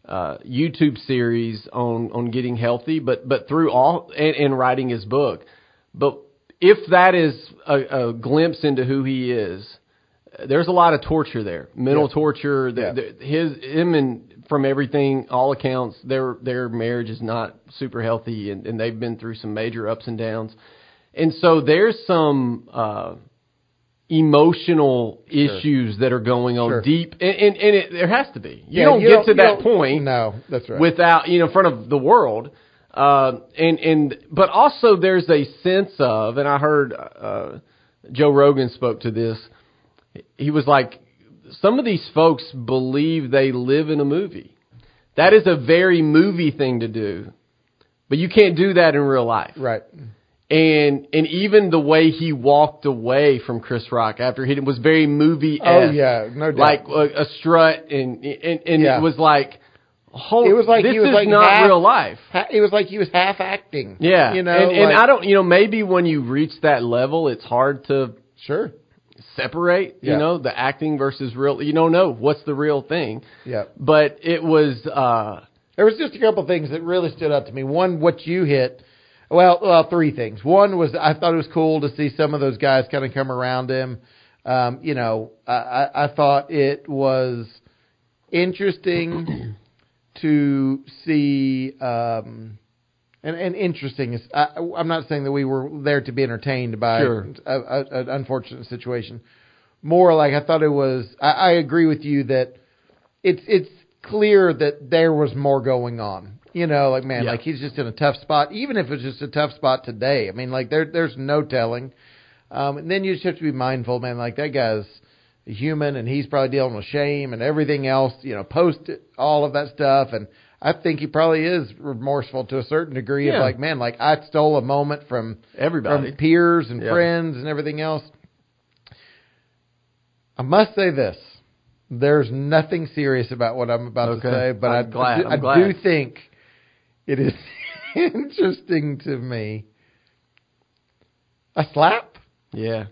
[SPEAKER 1] uh, YouTube series on on getting healthy, but but through all and, and writing his book. But if that is a, a glimpse into who he is, there's a lot of torture there, mental
[SPEAKER 2] Yeah.
[SPEAKER 1] torture. The,
[SPEAKER 2] Yeah.
[SPEAKER 1] the, his him and from everything, all accounts, their their marriage is not super healthy, and, and they've been through some major ups and downs. And so there's some uh, emotional issues that are going on
[SPEAKER 2] Sure.
[SPEAKER 1] deep, and, and, and it, there has to be. You
[SPEAKER 2] Yeah,
[SPEAKER 1] don't
[SPEAKER 2] you
[SPEAKER 1] get
[SPEAKER 2] don't-
[SPEAKER 1] to that point
[SPEAKER 2] No, that's right.
[SPEAKER 1] without you know in front of the world. Uh, and and but also there's a sense of, and I heard uh, Joe Rogan spoke to this. He was like, some of these folks believe they live in a movie. That is a very movie thing to do, but you can't do that in real life.
[SPEAKER 2] right.
[SPEAKER 1] And and even the way he walked away from Chris Rock after he was very movie.
[SPEAKER 2] Oh yeah, no doubt.
[SPEAKER 1] like a, a strut, and and, and
[SPEAKER 2] Yeah.
[SPEAKER 1] it was like, hold,
[SPEAKER 2] It was like
[SPEAKER 1] this
[SPEAKER 2] he was
[SPEAKER 1] is
[SPEAKER 2] like
[SPEAKER 1] not
[SPEAKER 2] half-
[SPEAKER 1] real life.
[SPEAKER 2] Ha- it was like he was half acting.
[SPEAKER 1] Yeah,
[SPEAKER 2] you know,
[SPEAKER 1] and, and
[SPEAKER 2] like-
[SPEAKER 1] I don't, you know, maybe when you reach that level, it's hard to
[SPEAKER 2] sure.
[SPEAKER 1] separate, you
[SPEAKER 2] Yeah.
[SPEAKER 1] know, the acting versus real. You don't know what's the real thing.
[SPEAKER 2] Yeah.
[SPEAKER 1] But it was, uh,
[SPEAKER 2] There was just a couple things that really stood out to me. One, what you hit. Well, well, three things. One was I thought it was cool to see some of those guys kind of come around him. Um, you know, I, I, thought it was interesting to see. Um, and, and interesting is I, I'm not saying that we were there to be entertained by
[SPEAKER 1] Sure.
[SPEAKER 2] a, a, an unfortunate situation. More like I thought it was. I, I agree with you that it's it's clear that there was more going on. You know, like man,
[SPEAKER 1] Yeah.
[SPEAKER 2] like he's just in a tough spot. Even if it's just a tough spot today, I mean, like there there's no telling. Um, and then you just have to be mindful, man. Like that guy's a human, and he's probably dealing with shame and everything else. You know, post it, all of that stuff, and I think he probably is remorseful to a certain degree
[SPEAKER 1] Yeah.
[SPEAKER 2] of like, man, like I stole a moment from
[SPEAKER 1] Everybody.
[SPEAKER 2] from peers and
[SPEAKER 1] Yeah.
[SPEAKER 2] friends and everything else. I must say this. There's nothing serious about what I'm about
[SPEAKER 1] Okay.
[SPEAKER 2] to say, but
[SPEAKER 1] I'm
[SPEAKER 2] I,
[SPEAKER 1] glad.
[SPEAKER 2] I, do-
[SPEAKER 1] I'm
[SPEAKER 2] I
[SPEAKER 1] glad.
[SPEAKER 2] do think it is interesting to me. A slap?
[SPEAKER 1] yeah.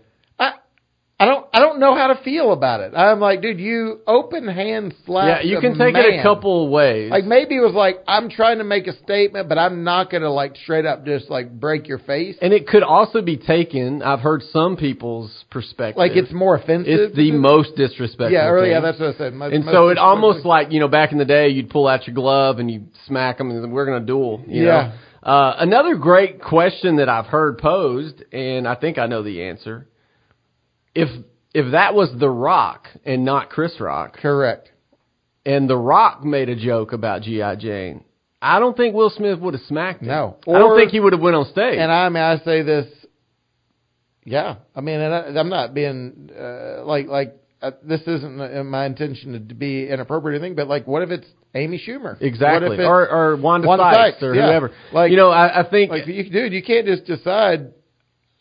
[SPEAKER 2] I I don't know how to feel about it. I'm like, dude, you open hand slap.
[SPEAKER 1] Yeah, you can take it a couple of ways.
[SPEAKER 2] Like maybe it was like I'm trying to make a statement, but I'm not gonna like straight up just like break your face.
[SPEAKER 1] and it could also be taken, I've heard some people's perspective.
[SPEAKER 2] Like it's more offensive.
[SPEAKER 1] it's the most disrespectful.
[SPEAKER 2] yeah, yeah, that's what I said. Most-
[SPEAKER 1] and
[SPEAKER 2] most
[SPEAKER 1] so it almost like you know back in the day you'd pull out your glove and you smack them and we're gonna duel. You
[SPEAKER 2] Yeah.
[SPEAKER 1] Know? Uh, another great question that I've heard posed, and I think I know the answer. If if that was The Rock and not Chris Rock,
[SPEAKER 2] correct.
[SPEAKER 1] and The Rock made a joke about GI Jane, I don't think Will Smith would have smacked him.
[SPEAKER 2] No.
[SPEAKER 1] I don't think he would have went on stage.
[SPEAKER 2] And I mean, I say this. Yeah, I mean, and I, I'm not being uh, like like uh, this isn't uh, my intention to be inappropriate or anything, but like, what if it's Amy Schumer? What
[SPEAKER 1] exactly,
[SPEAKER 2] if it's-
[SPEAKER 1] or or Wanda,
[SPEAKER 2] Wanda
[SPEAKER 1] Sykes,
[SPEAKER 2] Sykes,
[SPEAKER 1] or
[SPEAKER 2] yeah.
[SPEAKER 1] whoever.
[SPEAKER 2] Like-
[SPEAKER 1] you know, I, I think
[SPEAKER 2] like, you, dude, you can't just decide.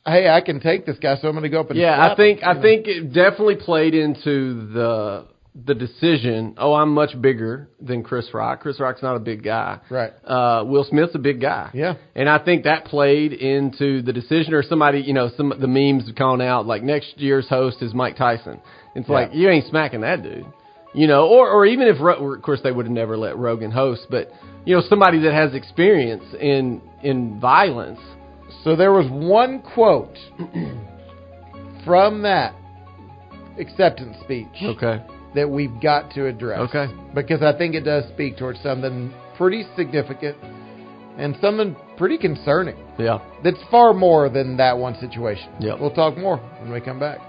[SPEAKER 2] Hey, I can take this guy, so I'm going to go up and
[SPEAKER 1] Yeah, I think
[SPEAKER 2] him,
[SPEAKER 1] I
[SPEAKER 2] know?
[SPEAKER 1] think it definitely played into the the decision. Oh, I'm much bigger than Chris Rock. Chris Rock's not a big guy.
[SPEAKER 2] Right.
[SPEAKER 1] Uh, Will Smith's a big guy.
[SPEAKER 2] Yeah.
[SPEAKER 1] And I think that played into the decision, or somebody, you know, some the memes calling out like next year's host is Mike Tyson. It's
[SPEAKER 2] Yeah.
[SPEAKER 1] like you ain't smacking that dude. You know, or or even if of course they would have never let Rogan host, but you know somebody that has experience in in violence.
[SPEAKER 2] So there was one quote from that acceptance speech
[SPEAKER 1] Okay.
[SPEAKER 2] that we've got to address.
[SPEAKER 1] Okay.
[SPEAKER 2] Because I think it does speak towards something pretty significant and something pretty concerning.
[SPEAKER 1] Yeah.
[SPEAKER 2] That's far more than that one situation.
[SPEAKER 1] Yep.
[SPEAKER 2] We'll talk more when we come back.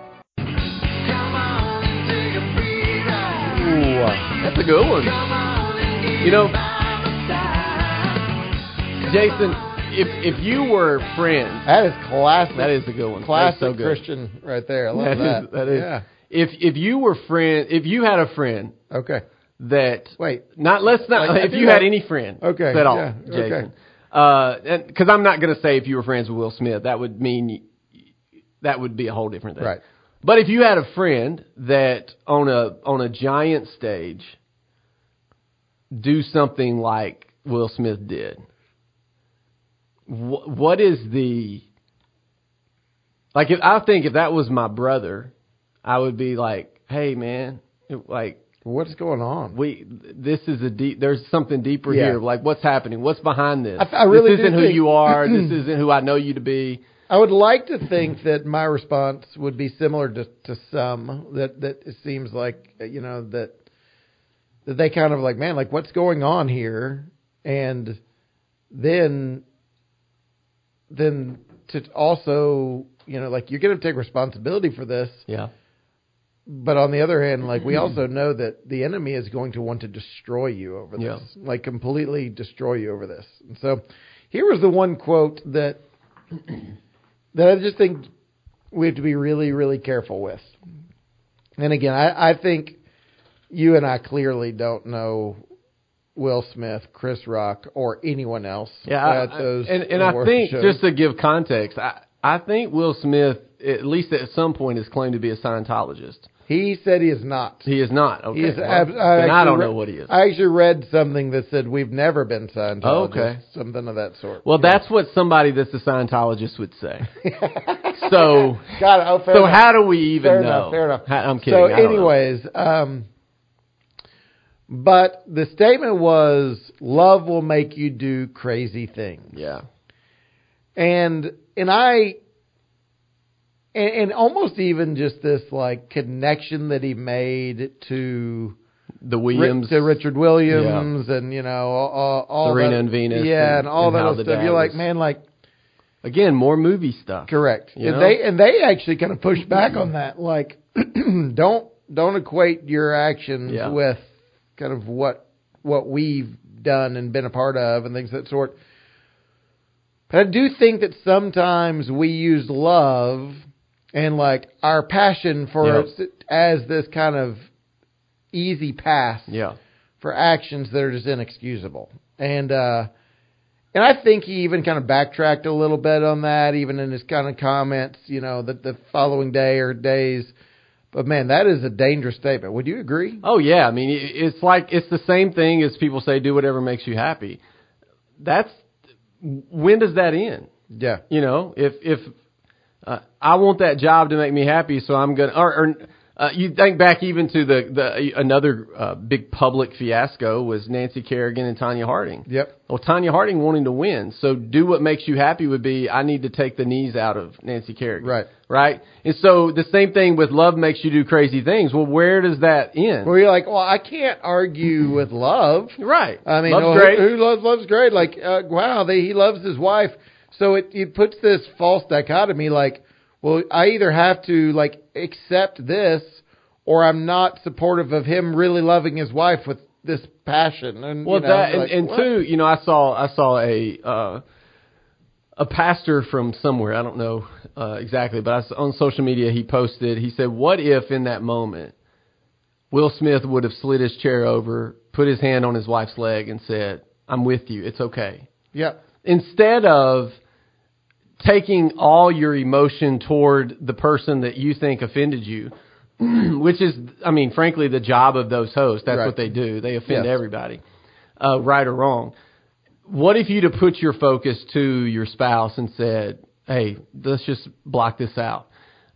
[SPEAKER 1] Ooh, that's a good one. You know, Jason, if if you were friends,
[SPEAKER 2] That is classic.
[SPEAKER 1] that is a good one.
[SPEAKER 2] classic
[SPEAKER 1] so good.
[SPEAKER 2] Christian right there. I love
[SPEAKER 1] That
[SPEAKER 2] that.
[SPEAKER 1] is that is.
[SPEAKER 2] Yeah.
[SPEAKER 1] If if you were friend, if you had a friend
[SPEAKER 2] Okay.
[SPEAKER 1] that
[SPEAKER 2] Wait.
[SPEAKER 1] not let's not
[SPEAKER 2] Like,
[SPEAKER 1] if you had any friend
[SPEAKER 2] Okay,
[SPEAKER 1] at all,
[SPEAKER 2] yeah,
[SPEAKER 1] Jason.
[SPEAKER 2] okay.
[SPEAKER 1] Uh, because I'm not going to say if you were friends with Will Smith, that would mean that would be a whole different thing.
[SPEAKER 2] Right.
[SPEAKER 1] But if you had a friend that on a on a giant stage do something like Will Smith did, wh- what is the like? If I think if that was my brother, I would be like, "Hey, man, it- like
[SPEAKER 2] What's going on?
[SPEAKER 1] we this is a deep there's something deeper
[SPEAKER 2] Yeah.
[SPEAKER 1] here like what's happening what's behind this
[SPEAKER 2] I- I really
[SPEAKER 1] this isn't who
[SPEAKER 2] think-
[SPEAKER 1] you are this isn't who i know you to be
[SPEAKER 2] I would like to think that my response would be similar to, to some that that it seems like you know that that they kind of like man like what's going on here and then then to also you know like you're going to take responsibility for this
[SPEAKER 1] yeah
[SPEAKER 2] but on the other hand like we also know that the enemy is going to want to destroy you over this
[SPEAKER 1] Yeah.
[SPEAKER 2] like completely destroy you over this and so here was the one quote that that I just think we have to be really, really careful with. And again, I, I think you and I clearly don't know Will Smith, Chris Rock, or anyone else
[SPEAKER 1] yeah I- and and i think
[SPEAKER 2] shows.
[SPEAKER 1] just to give context i i think will smith at least at some point has claimed to be a scientologist
[SPEAKER 2] he said he is not.
[SPEAKER 1] he is not okay
[SPEAKER 2] He is
[SPEAKER 1] well,
[SPEAKER 2] ab-
[SPEAKER 1] then i don't
[SPEAKER 2] re-
[SPEAKER 1] know what he is
[SPEAKER 2] I actually read something that said we've never been Scientologists.
[SPEAKER 1] Oh, okay.
[SPEAKER 2] Something of that sort.
[SPEAKER 1] well that's what somebody that's a scientologist would say so.
[SPEAKER 2] Oh,
[SPEAKER 1] so
[SPEAKER 2] enough.
[SPEAKER 1] how do we even
[SPEAKER 2] fair
[SPEAKER 1] know
[SPEAKER 2] enough. Fair enough.
[SPEAKER 1] I'm kidding
[SPEAKER 2] So,
[SPEAKER 1] I
[SPEAKER 2] anyways, um, but the statement was, "Love will make you do crazy things,"
[SPEAKER 1] yeah
[SPEAKER 2] and and I, and, and almost even just this like connection that he made to
[SPEAKER 1] the williams
[SPEAKER 2] to Richard Williams, and you know all, all
[SPEAKER 1] Serena
[SPEAKER 2] that,
[SPEAKER 1] and Venus
[SPEAKER 2] yeah,
[SPEAKER 1] and-
[SPEAKER 2] and, all
[SPEAKER 1] and
[SPEAKER 2] that other stuff. You're like, man, like
[SPEAKER 1] again more movie stuff
[SPEAKER 2] Correct. And
[SPEAKER 1] know?
[SPEAKER 2] they and they actually kind of push back on that. Like, don't don't equate your actions
[SPEAKER 1] Yeah.
[SPEAKER 2] with kind of what what we've done and been a part of and things of that sort. But I do think that sometimes we use love and like our passion for
[SPEAKER 1] Yeah.
[SPEAKER 2] it as this kind of easy pass
[SPEAKER 1] yeah
[SPEAKER 2] for actions that are just inexcusable. And uh and I think he even kind of backtracked a little bit on that, even in his kind of comments, you know, the the following day or days. But man, that is a dangerous statement. Would you agree?
[SPEAKER 1] Oh yeah, I mean it- it's like it's the same thing as people say do whatever makes you happy. That's when does that end?
[SPEAKER 2] Yeah.
[SPEAKER 1] You know, if if uh, I want that job to make me happy, so I'm gonna. Or, or uh, you think back even to the the another uh, big public fiasco was Nancy Kerrigan and Tonya Harding.
[SPEAKER 2] Yep.
[SPEAKER 1] Well, Tonya Harding wanting to win, so do what makes you happy would be I need to take the knees out of Nancy Kerrigan.
[SPEAKER 2] Right.
[SPEAKER 1] Right. And so the same thing with love makes you do crazy things. Well, where does that end?
[SPEAKER 2] Where you're like, well, I can't argue with love.
[SPEAKER 1] Right.
[SPEAKER 2] I mean,
[SPEAKER 1] Love's
[SPEAKER 2] oh. Who, who loves loves great? Like, uh, wow, they, he loves his wife. So it it puts this false dichotomy. Like, well, I either have to like accept this, or I'm not supportive of him really loving his wife with this passion. And
[SPEAKER 1] Well,
[SPEAKER 2] you know,
[SPEAKER 1] that and,
[SPEAKER 2] like,
[SPEAKER 1] and
[SPEAKER 2] what?
[SPEAKER 1] two, you know, I saw I saw a uh, a pastor from somewhere. I don't know uh, exactly, but I on social media he posted. He said, "What if in that moment, Will Smith would have slid his chair over, put his hand on his wife's leg, and said, "I'm with you. It's okay."
[SPEAKER 2] yeah,
[SPEAKER 1] Instead of taking all your emotion toward the person that you think offended you, which is, I mean, frankly, the job of those hosts. That's
[SPEAKER 2] Right.
[SPEAKER 1] what they do. They offend
[SPEAKER 2] Yes.
[SPEAKER 1] everybody, uh, right or wrong. What if you'd have put your focus to your spouse and said, "Hey, let's just block this out."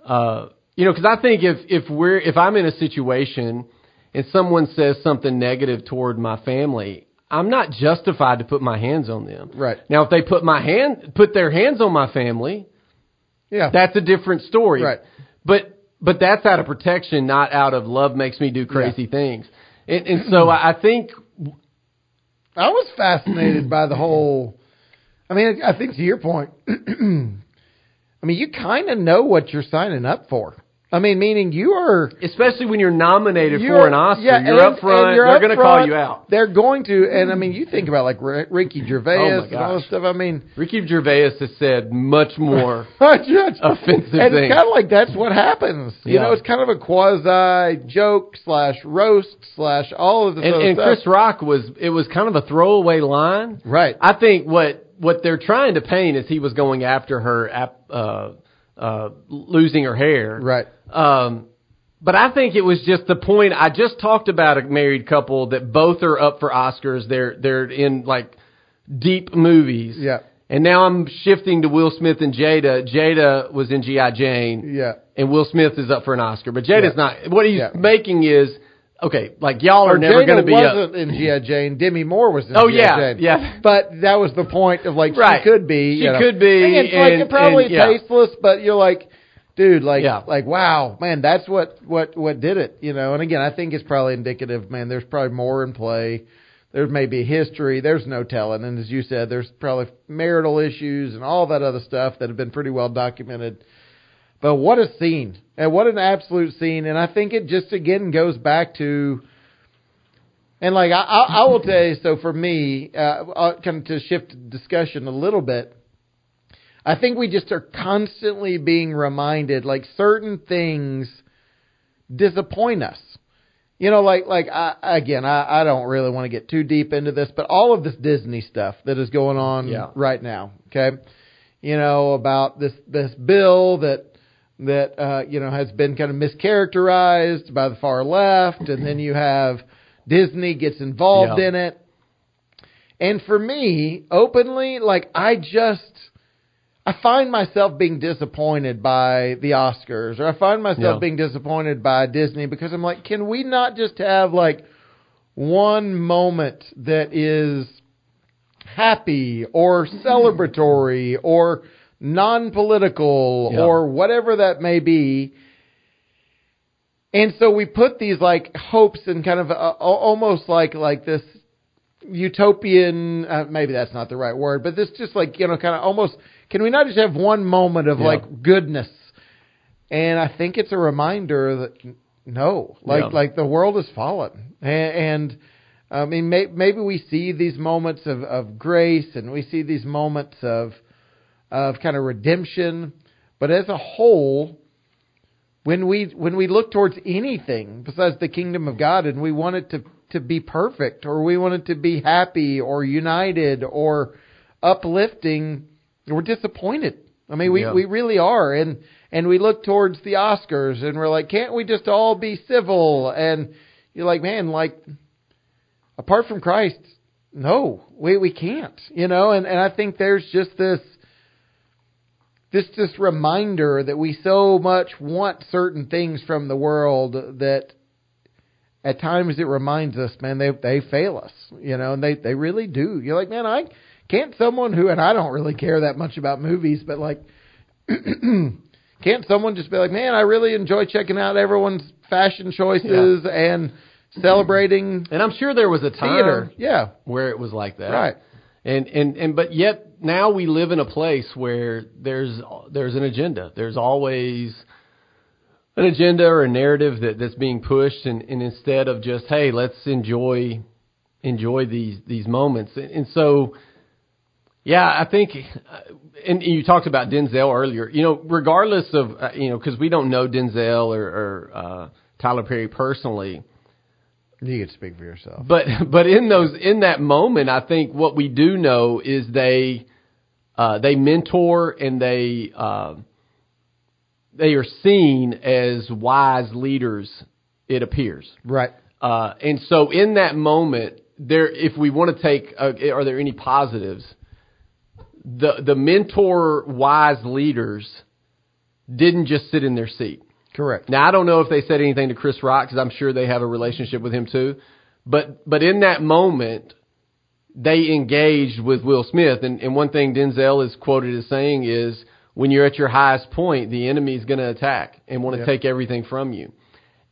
[SPEAKER 1] Uh, you know, because I think if if we're if I'm in a situation and someone says something negative toward my family, I'm not justified to put my hands on them.
[SPEAKER 2] Right.
[SPEAKER 1] Now, if they put my hand put their hands on my family,
[SPEAKER 2] yeah,
[SPEAKER 1] that's a different story.
[SPEAKER 2] Right.
[SPEAKER 1] But but that's out of protection, not out of love makes me do crazy things. And, and so I I think
[SPEAKER 2] I was fascinated by the whole. I mean, I think to your point. I mean, you kind of know what you're signing up for I mean, meaning you are
[SPEAKER 1] Especially when you're nominated
[SPEAKER 2] you're-
[SPEAKER 1] for an Oscar,
[SPEAKER 2] yeah,
[SPEAKER 1] you're
[SPEAKER 2] and-
[SPEAKER 1] up front.
[SPEAKER 2] you're
[SPEAKER 1] they're going to call you out.
[SPEAKER 2] They're going to, and I mean, you think about like R- Ricky Gervais
[SPEAKER 1] Oh
[SPEAKER 2] and all this stuff. I mean,
[SPEAKER 1] Ricky Gervais has said much more. Offensive
[SPEAKER 2] and
[SPEAKER 1] things.
[SPEAKER 2] it's kind of like that's what happens. You
[SPEAKER 1] Yeah.
[SPEAKER 2] know, it's kind of a quasi joke slash roast slash all of this
[SPEAKER 1] and and. Chris Rock was it was kind of a throwaway line.
[SPEAKER 2] right?
[SPEAKER 1] I think what what they're trying to paint is he was going after her uh, uh, losing her hair.
[SPEAKER 2] right.
[SPEAKER 1] Um, but I think it was just the point. I just talked about a married couple that both are up for Oscars. They're they're in like deep movies.
[SPEAKER 2] Yeah.
[SPEAKER 1] And now I'm shifting to Will Smith and Jada. Jada was in G.I. Jane.
[SPEAKER 2] Yeah.
[SPEAKER 1] And Will Smith is up for an Oscar. But Jada's
[SPEAKER 2] Yeah.
[SPEAKER 1] not. What he's
[SPEAKER 2] Yeah.
[SPEAKER 1] making is, okay, like y'all are
[SPEAKER 2] Or
[SPEAKER 1] never going to be
[SPEAKER 2] wasn't in G.I. Jane. Demi Moore was in
[SPEAKER 1] Oh,
[SPEAKER 2] G.I.
[SPEAKER 1] yeah,
[SPEAKER 2] Jane.
[SPEAKER 1] yeah.
[SPEAKER 2] But that was the point of like
[SPEAKER 1] Right.
[SPEAKER 2] she could be.
[SPEAKER 1] She
[SPEAKER 2] you know.
[SPEAKER 1] could be,
[SPEAKER 2] And it's like
[SPEAKER 1] and-
[SPEAKER 2] probably
[SPEAKER 1] and, yeah.
[SPEAKER 2] tasteless, but you're like, dude, like,
[SPEAKER 1] Yeah.
[SPEAKER 2] like wow, man, that's what what what did it, you know. And again, I think it's probably indicative. Man, there's probably more in play. There's maybe history. There's no telling. And as you said, there's probably marital issues and all that other stuff that have been pretty well documented. But what a scene. And what an absolute scene. And I think it just again goes back to and like I, I, I will tell you, so for me, uh, uh, kind of to shift discussion a little bit, I think we just are constantly being reminded, like certain things disappoint us. You know, like like I, again, I, I don't really want to get too deep into this, but all of this Disney stuff that is going on
[SPEAKER 1] Yeah.
[SPEAKER 2] right now, okay? You know about this this bill that that uh, you know has been kind of mischaracterized by the far left, and then you have Disney gets involved
[SPEAKER 1] Yeah.
[SPEAKER 2] in it. And for me, openly, like I just I find myself being disappointed by the Oscars, or I find myself
[SPEAKER 1] Yeah.
[SPEAKER 2] being disappointed by Disney because I'm like, can we not just have like one moment that is happy or celebratory or non-political
[SPEAKER 1] Yeah.
[SPEAKER 2] or whatever that may be? And so we put these like hopes and kind of uh, almost like like this utopian uh, maybe that's not the right word but this just like you know kind of almost can we not just have one moment of
[SPEAKER 1] Yeah.
[SPEAKER 2] like goodness and i think it's a reminder that no like
[SPEAKER 1] Yeah.
[SPEAKER 2] like the world has fallen and, and i mean may, maybe we see these moments of of grace and we see these moments of of kind of redemption but as a whole when we when we look towards anything besides the kingdom of God and we want it to to be perfect or we want it to be happy or united or uplifting, we're disappointed. I mean, we
[SPEAKER 1] Yeah.
[SPEAKER 2] we really are, and and we look towards the Oscars and we're like, can't we just all be civil? And you're like, man, like apart from Christ, no, we we can't, you know. And and I think there's just this this this reminder that we so much want certain things from the world that at times it reminds us, man, they they fail us, you know, and they they really do. You're like, man, I can't someone who and I don't really care that much about movies, but like can't someone just be like, man, I really enjoy checking out everyone's fashion choices and celebrating
[SPEAKER 1] And I'm sure there was a time
[SPEAKER 2] theater. Yeah,
[SPEAKER 1] where it was like that.
[SPEAKER 2] right.
[SPEAKER 1] And and and but yet now we live in a place where there's there's an agenda. There's always an agenda or a narrative that that's being pushed, and, and instead of just hey, let's enjoy enjoy these these moments, and, and so yeah, I think, uh, and you talked about Denzel earlier. You know, regardless of uh, you know, because we don't know Denzel or, or uh, Tyler Perry personally,
[SPEAKER 2] You could speak for yourself.
[SPEAKER 1] but but in those in that moment, I think what we do know is they uh, they mentor and they uh, they are seen as wise leaders. It appears,
[SPEAKER 2] Right.
[SPEAKER 1] uh, and so in that moment, there if we want to take, uh, are there any positives? The the mentor wise leaders didn't just sit in their seat.
[SPEAKER 2] Correct.
[SPEAKER 1] Now I don't know if they said anything to Chris Rock because I'm sure they have a relationship with him too. But but in that moment, they engaged with Will Smith, and, and one thing Denzel is quoted as saying is, "When you're at your highest point, the enemy is going to attack and want to
[SPEAKER 2] Yep.
[SPEAKER 1] take everything from you."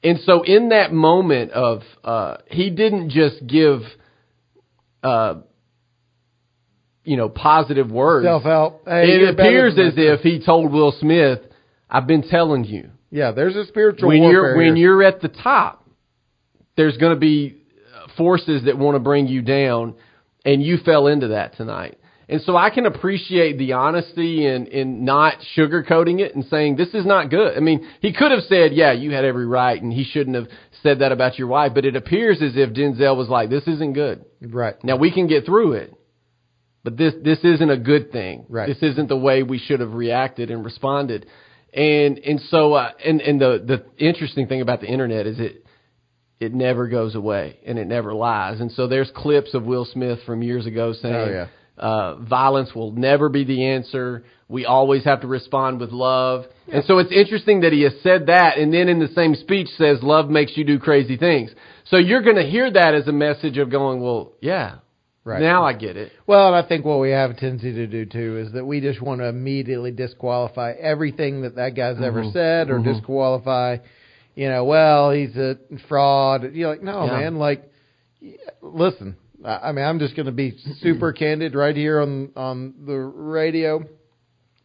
[SPEAKER 1] And so in that moment of, uh, he didn't just give, uh, you know, positive words
[SPEAKER 2] Self help.
[SPEAKER 1] it appears as if he told Will Smith, "I've been telling you,
[SPEAKER 2] Yeah, there's a spiritual
[SPEAKER 1] when
[SPEAKER 2] warfare.
[SPEAKER 1] you're when
[SPEAKER 2] here.
[SPEAKER 1] you're at the top, there's going to be uh, forces that want to bring you down, and you fell into that tonight. And so I can appreciate the honesty and in not sugarcoating it and saying this is not good. I mean, he could have said, "Yeah, you had every right," and he shouldn't have said that about your wife. But it appears as if Denzel was like, "This isn't good."
[SPEAKER 2] right.
[SPEAKER 1] Now we can get through it, but this this isn't a good thing.
[SPEAKER 2] Right.
[SPEAKER 1] This isn't the way we should have reacted and responded. And and so uh, and and the the interesting thing about the internet is it it never goes away and it never lies. And so there's clips of Will Smith from years ago saying
[SPEAKER 2] Oh, yeah.
[SPEAKER 1] uh, violence will never be the answer. We always have to respond with love. And so it's interesting that he has said that and then in the same speech says love makes you do crazy things. So you're going to hear that as a message of going, well, yeah,
[SPEAKER 2] Right.
[SPEAKER 1] now I get it.
[SPEAKER 2] Well, and I think what we have a tendency to do too is that we just want to immediately disqualify everything that that guy's ever
[SPEAKER 1] Mm-hmm.
[SPEAKER 2] said, or disqualify. You know, well, he's a fraud. You're like, no,
[SPEAKER 1] Yeah.
[SPEAKER 2] man. Like, listen. I mean, I'm just going to be super candid right here on on the radio.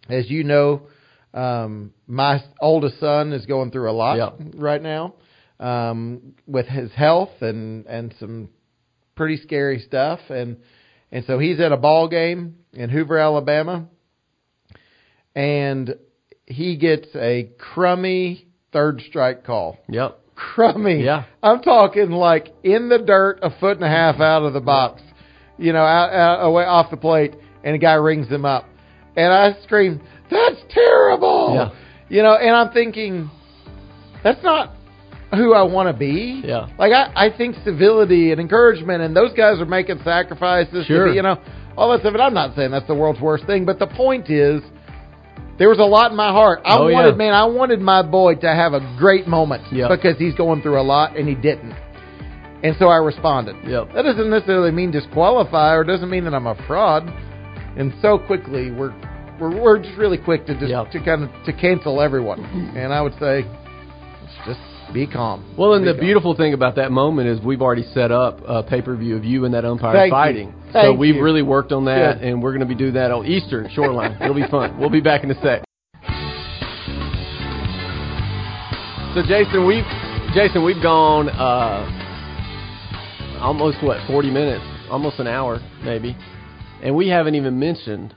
[SPEAKER 2] As you know, um, my oldest son is going through a lot
[SPEAKER 1] Yeah.
[SPEAKER 2] right now um, with his health and and some pretty scary stuff and and so he's at a ball game in Hoover, Alabama, and he gets a crummy third strike call.
[SPEAKER 1] Yep.
[SPEAKER 2] Crummy.
[SPEAKER 1] Yeah.
[SPEAKER 2] I'm talking like in the dirt, a foot and a half out of the box, you know, out, out away off the plate, and a guy rings him up, and I scream, "That's terrible!"
[SPEAKER 1] Yeah.
[SPEAKER 2] You know, and I'm thinking, that's not who I want to be.
[SPEAKER 1] Yeah.
[SPEAKER 2] Like I, I think civility and encouragement, and those guys are making sacrifices.
[SPEAKER 1] Sure.
[SPEAKER 2] To be, you know, all that stuff. And I'm not saying that's the world's worst thing, but the point is, there was a lot in my heart. I
[SPEAKER 1] Oh,
[SPEAKER 2] wanted,
[SPEAKER 1] yeah.
[SPEAKER 2] man, I wanted my boy to have a great moment
[SPEAKER 1] Yeah.
[SPEAKER 2] because he's going through a lot, and he didn't. And so I responded.
[SPEAKER 1] Yep.
[SPEAKER 2] That doesn't necessarily mean disqualify, or doesn't mean that I'm a fraud. And so quickly, we're we're, we're just really quick to just
[SPEAKER 1] Yep.
[SPEAKER 2] to kind of to cancel everyone. And I would say, be calm.
[SPEAKER 1] Well, and
[SPEAKER 2] Be
[SPEAKER 1] the
[SPEAKER 2] calm.
[SPEAKER 1] beautiful thing about that moment is we've already set up a pay per view of you and that umpire
[SPEAKER 2] Thank you.
[SPEAKER 1] fighting. so
[SPEAKER 2] Thank
[SPEAKER 1] we've
[SPEAKER 2] you.
[SPEAKER 1] really worked on that, and we're going to be doing that on Easter Shoreline. It'll be fun. We'll be back in a sec. So Jason, we've Jason, we've gone uh, almost what forty minutes, almost an hour maybe, and we haven't even mentioned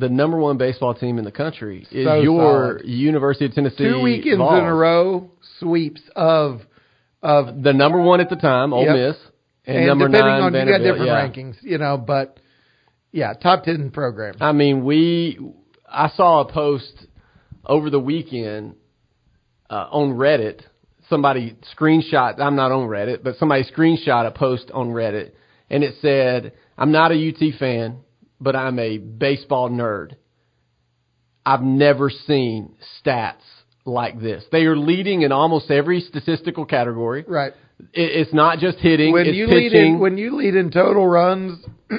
[SPEAKER 1] the number one baseball team in the country is
[SPEAKER 2] So
[SPEAKER 1] your
[SPEAKER 2] solid.
[SPEAKER 1] University of Tennessee.
[SPEAKER 2] two weekends
[SPEAKER 1] Vols.
[SPEAKER 2] in a row sweeps of of
[SPEAKER 1] The number one at the time, Ole
[SPEAKER 2] Yep.
[SPEAKER 1] Miss, and,
[SPEAKER 2] and,
[SPEAKER 1] number
[SPEAKER 2] depending
[SPEAKER 1] nine,
[SPEAKER 2] on you got different
[SPEAKER 1] yeah.
[SPEAKER 2] rankings, you know, but yeah, top ten program.
[SPEAKER 1] I mean, we. I saw a post over the weekend uh, on Reddit. Somebody screenshot. I'm not on Reddit, but somebody screenshot a post on Reddit, and it said, "I'm not a UT fan, but I'm a baseball nerd. I've never seen stats like this. They are leading in almost every statistical category.
[SPEAKER 2] Right.
[SPEAKER 1] It's not just hitting.
[SPEAKER 2] when
[SPEAKER 1] it's
[SPEAKER 2] you
[SPEAKER 1] pitching.
[SPEAKER 2] lead in when you lead in total runs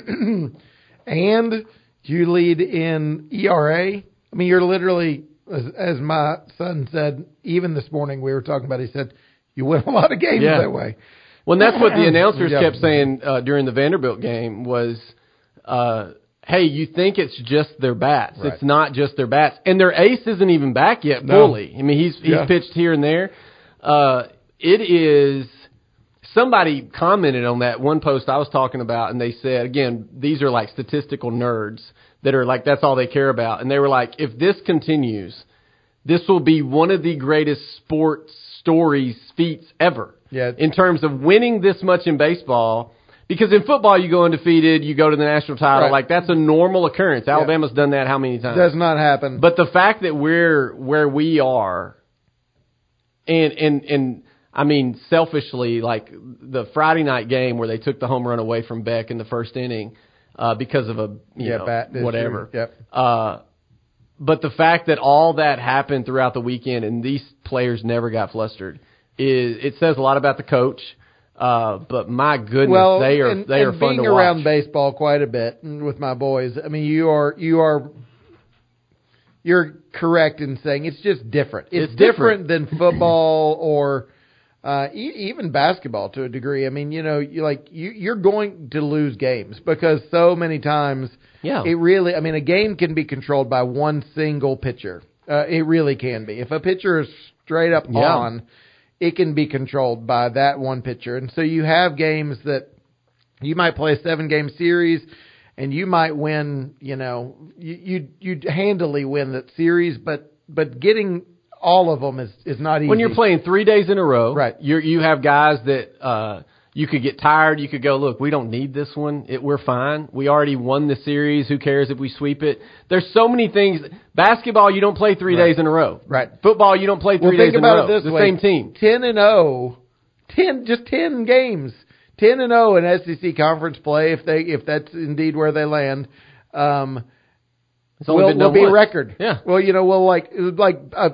[SPEAKER 2] and you lead in ERA, I mean you're literally as, as my son said even this morning we were talking about he said you win a lot of games
[SPEAKER 1] Yeah.
[SPEAKER 2] that way.
[SPEAKER 1] Well, and that's what the announcers
[SPEAKER 2] Yeah.
[SPEAKER 1] kept saying uh, during the Vanderbilt game was, uh, "Hey, you think it's just their bats?
[SPEAKER 2] Right.
[SPEAKER 1] It's not just their bats, and their ace isn't even back yet
[SPEAKER 2] No.
[SPEAKER 1] fully. I mean, he's he's
[SPEAKER 2] Yeah.
[SPEAKER 1] pitched here and there. Uh, it is." Somebody commented on that one post I was talking about, and they said, again, these are like statistical nerds that are like, that's all they care about. And they were like, if this continues, this will be one of the greatest sports stories, feats ever
[SPEAKER 2] Yeah.
[SPEAKER 1] in terms of winning this much in baseball. Because in football, you go undefeated, you go to the national title.
[SPEAKER 2] Right.
[SPEAKER 1] Like that's a normal occurrence. Alabama's done that how many times?
[SPEAKER 2] Does not happen.
[SPEAKER 1] But the fact that we're where we are, and and and I mean selfishly, like the Friday night game where they took the home run away from Beck in the first inning uh, because of a you
[SPEAKER 2] Yeah,
[SPEAKER 1] know
[SPEAKER 2] bat
[SPEAKER 1] whatever.
[SPEAKER 2] Yep.
[SPEAKER 1] Uh, but the fact that all that happened throughout the weekend and these players never got flustered is it says a lot about the coach. Uh, but my goodness,
[SPEAKER 2] well,
[SPEAKER 1] they are
[SPEAKER 2] and,
[SPEAKER 1] they are
[SPEAKER 2] and
[SPEAKER 1] fun
[SPEAKER 2] being
[SPEAKER 1] to
[SPEAKER 2] around baseball quite a bit with my boys. I mean, you are you are you're correct in saying it's just different. It's,
[SPEAKER 1] It's
[SPEAKER 2] different.
[SPEAKER 1] different.
[SPEAKER 2] than football or uh, e- even basketball to a degree. I mean, you know, you like you you're going to lose games because so many times
[SPEAKER 1] Yeah.
[SPEAKER 2] it really. I mean, a game can be controlled by one single pitcher. Uh, it really can be. If a pitcher is straight up
[SPEAKER 1] Yeah.
[SPEAKER 2] on, it can be controlled by that one pitcher. And so you have games that you might play a seven game series and you might win, you know, you you you'd handily win that series, but but getting all of them is is not easy.
[SPEAKER 1] When you're playing three days in a row,
[SPEAKER 2] Right.
[SPEAKER 1] You you have guys that uh, you could get tired. You could go, look, we don't need this one. It, we're fine. We already won the series. Who cares if we sweep it? There's so many things. Basketball, you don't play three
[SPEAKER 2] Right.
[SPEAKER 1] days in a row.
[SPEAKER 2] Right.
[SPEAKER 1] Football, you don't play three
[SPEAKER 2] well,
[SPEAKER 1] days in a
[SPEAKER 2] about
[SPEAKER 1] row.
[SPEAKER 2] it this
[SPEAKER 1] the
[SPEAKER 2] way:
[SPEAKER 1] same team.
[SPEAKER 2] ten and 0, 10 just ten games, ten and zero in SEC conference play. If they if that's indeed where they land, um,
[SPEAKER 1] It's only
[SPEAKER 2] will, will
[SPEAKER 1] done
[SPEAKER 2] be a record.
[SPEAKER 1] Yeah.
[SPEAKER 2] Well, you know, well, like like uh,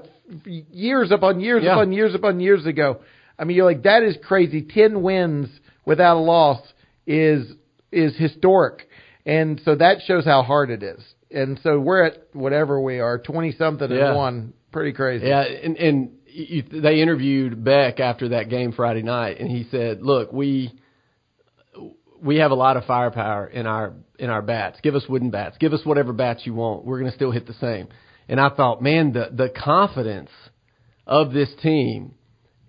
[SPEAKER 2] years upon years
[SPEAKER 1] Yeah.
[SPEAKER 2] upon years upon years ago. I mean, you're like that is crazy. Ten wins without a loss is is historic, and so that shows how hard it is. And so we're at whatever we are, twenty something
[SPEAKER 1] Yeah.
[SPEAKER 2] and one, pretty crazy.
[SPEAKER 1] Yeah, and and you, they interviewed Beck after that game Friday night, and he said, "Look, we we have a lot of firepower in our in our bats. Give us wooden bats. Give us whatever bats you want. We're going to still hit the same." And I thought, man, the the confidence of this team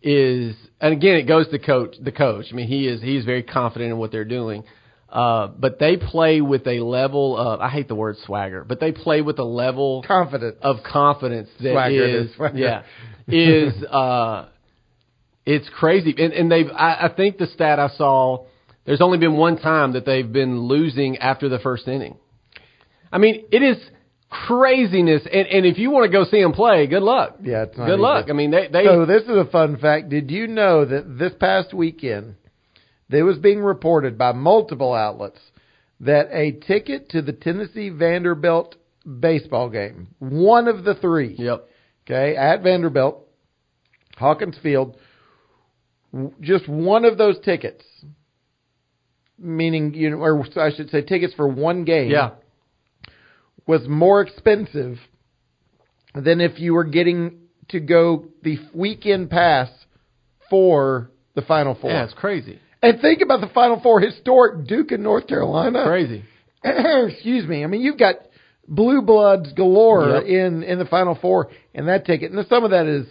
[SPEAKER 1] is, and again, it goes to coach the coach. I mean, he is he is very confident in what they're doing. Uh, but they play with a level of I hate the word swagger, but they play with a level
[SPEAKER 2] Confident.
[SPEAKER 1] of confidence that
[SPEAKER 2] Swagger,
[SPEAKER 1] is
[SPEAKER 2] swagger.
[SPEAKER 1] yeah is uh it's crazy and and they've I, I think the stat I saw there's only been one time that they've been losing after the first inning. I mean it is craziness and and if you want to go see them play, good luck.
[SPEAKER 2] Yeah, it's not
[SPEAKER 1] good
[SPEAKER 2] easy.
[SPEAKER 1] luck. I mean they they
[SPEAKER 2] So this is a fun fact. Did you know that this past weekend, there was being reported by multiple outlets that a ticket to the Tennessee Vanderbilt baseball game, one of the three,
[SPEAKER 1] yep
[SPEAKER 2] okay, at Vanderbilt, Hawkins Field, just one of those tickets, meaning you know, or I should say, tickets for one game,
[SPEAKER 1] yeah
[SPEAKER 2] was more expensive than if you were getting to go the weekend pass for the Final Four.
[SPEAKER 1] yeah it's crazy
[SPEAKER 2] And think about the Final Four, historic Duke and North Carolina.
[SPEAKER 1] crazy
[SPEAKER 2] Excuse me. I mean, you've got blue bloods galore
[SPEAKER 1] Yep.
[SPEAKER 2] in in the Final Four, and that ticket. And some of that is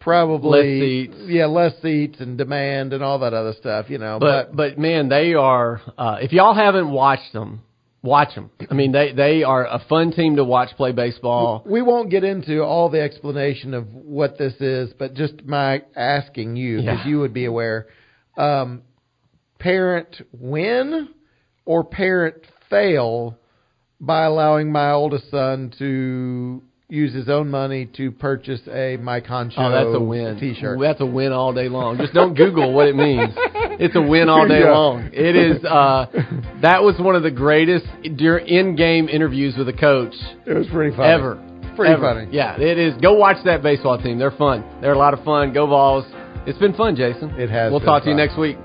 [SPEAKER 2] probably
[SPEAKER 1] Less seats.
[SPEAKER 2] Yeah, less seats and demand and all that other stuff. You know,
[SPEAKER 1] but but man they are uh if y'all haven't watched them watch them. I mean they they are a fun team to watch play baseball.
[SPEAKER 2] We won't get into all the explanation of what this is, but just my asking you, because
[SPEAKER 1] Yeah.
[SPEAKER 2] you would be aware, um, parent win or parent fail by allowing my oldest son to use his own money to purchase a Mike Honcho
[SPEAKER 1] Oh, that's a win.
[SPEAKER 2] t-shirt.
[SPEAKER 1] That's a win all day long. Just don't Google what it means. It's a win all day
[SPEAKER 2] Yeah.
[SPEAKER 1] long. It is. Uh, that was one of the greatest in-game interviews with a coach
[SPEAKER 2] It was pretty funny.
[SPEAKER 1] ever.
[SPEAKER 2] Pretty
[SPEAKER 1] Ever.
[SPEAKER 2] funny.
[SPEAKER 1] Yeah, it is. Go watch that baseball team. They're fun. They're a lot of fun. Go Vols. It's been fun, Jason.
[SPEAKER 2] It has
[SPEAKER 1] We'll talk to you next week.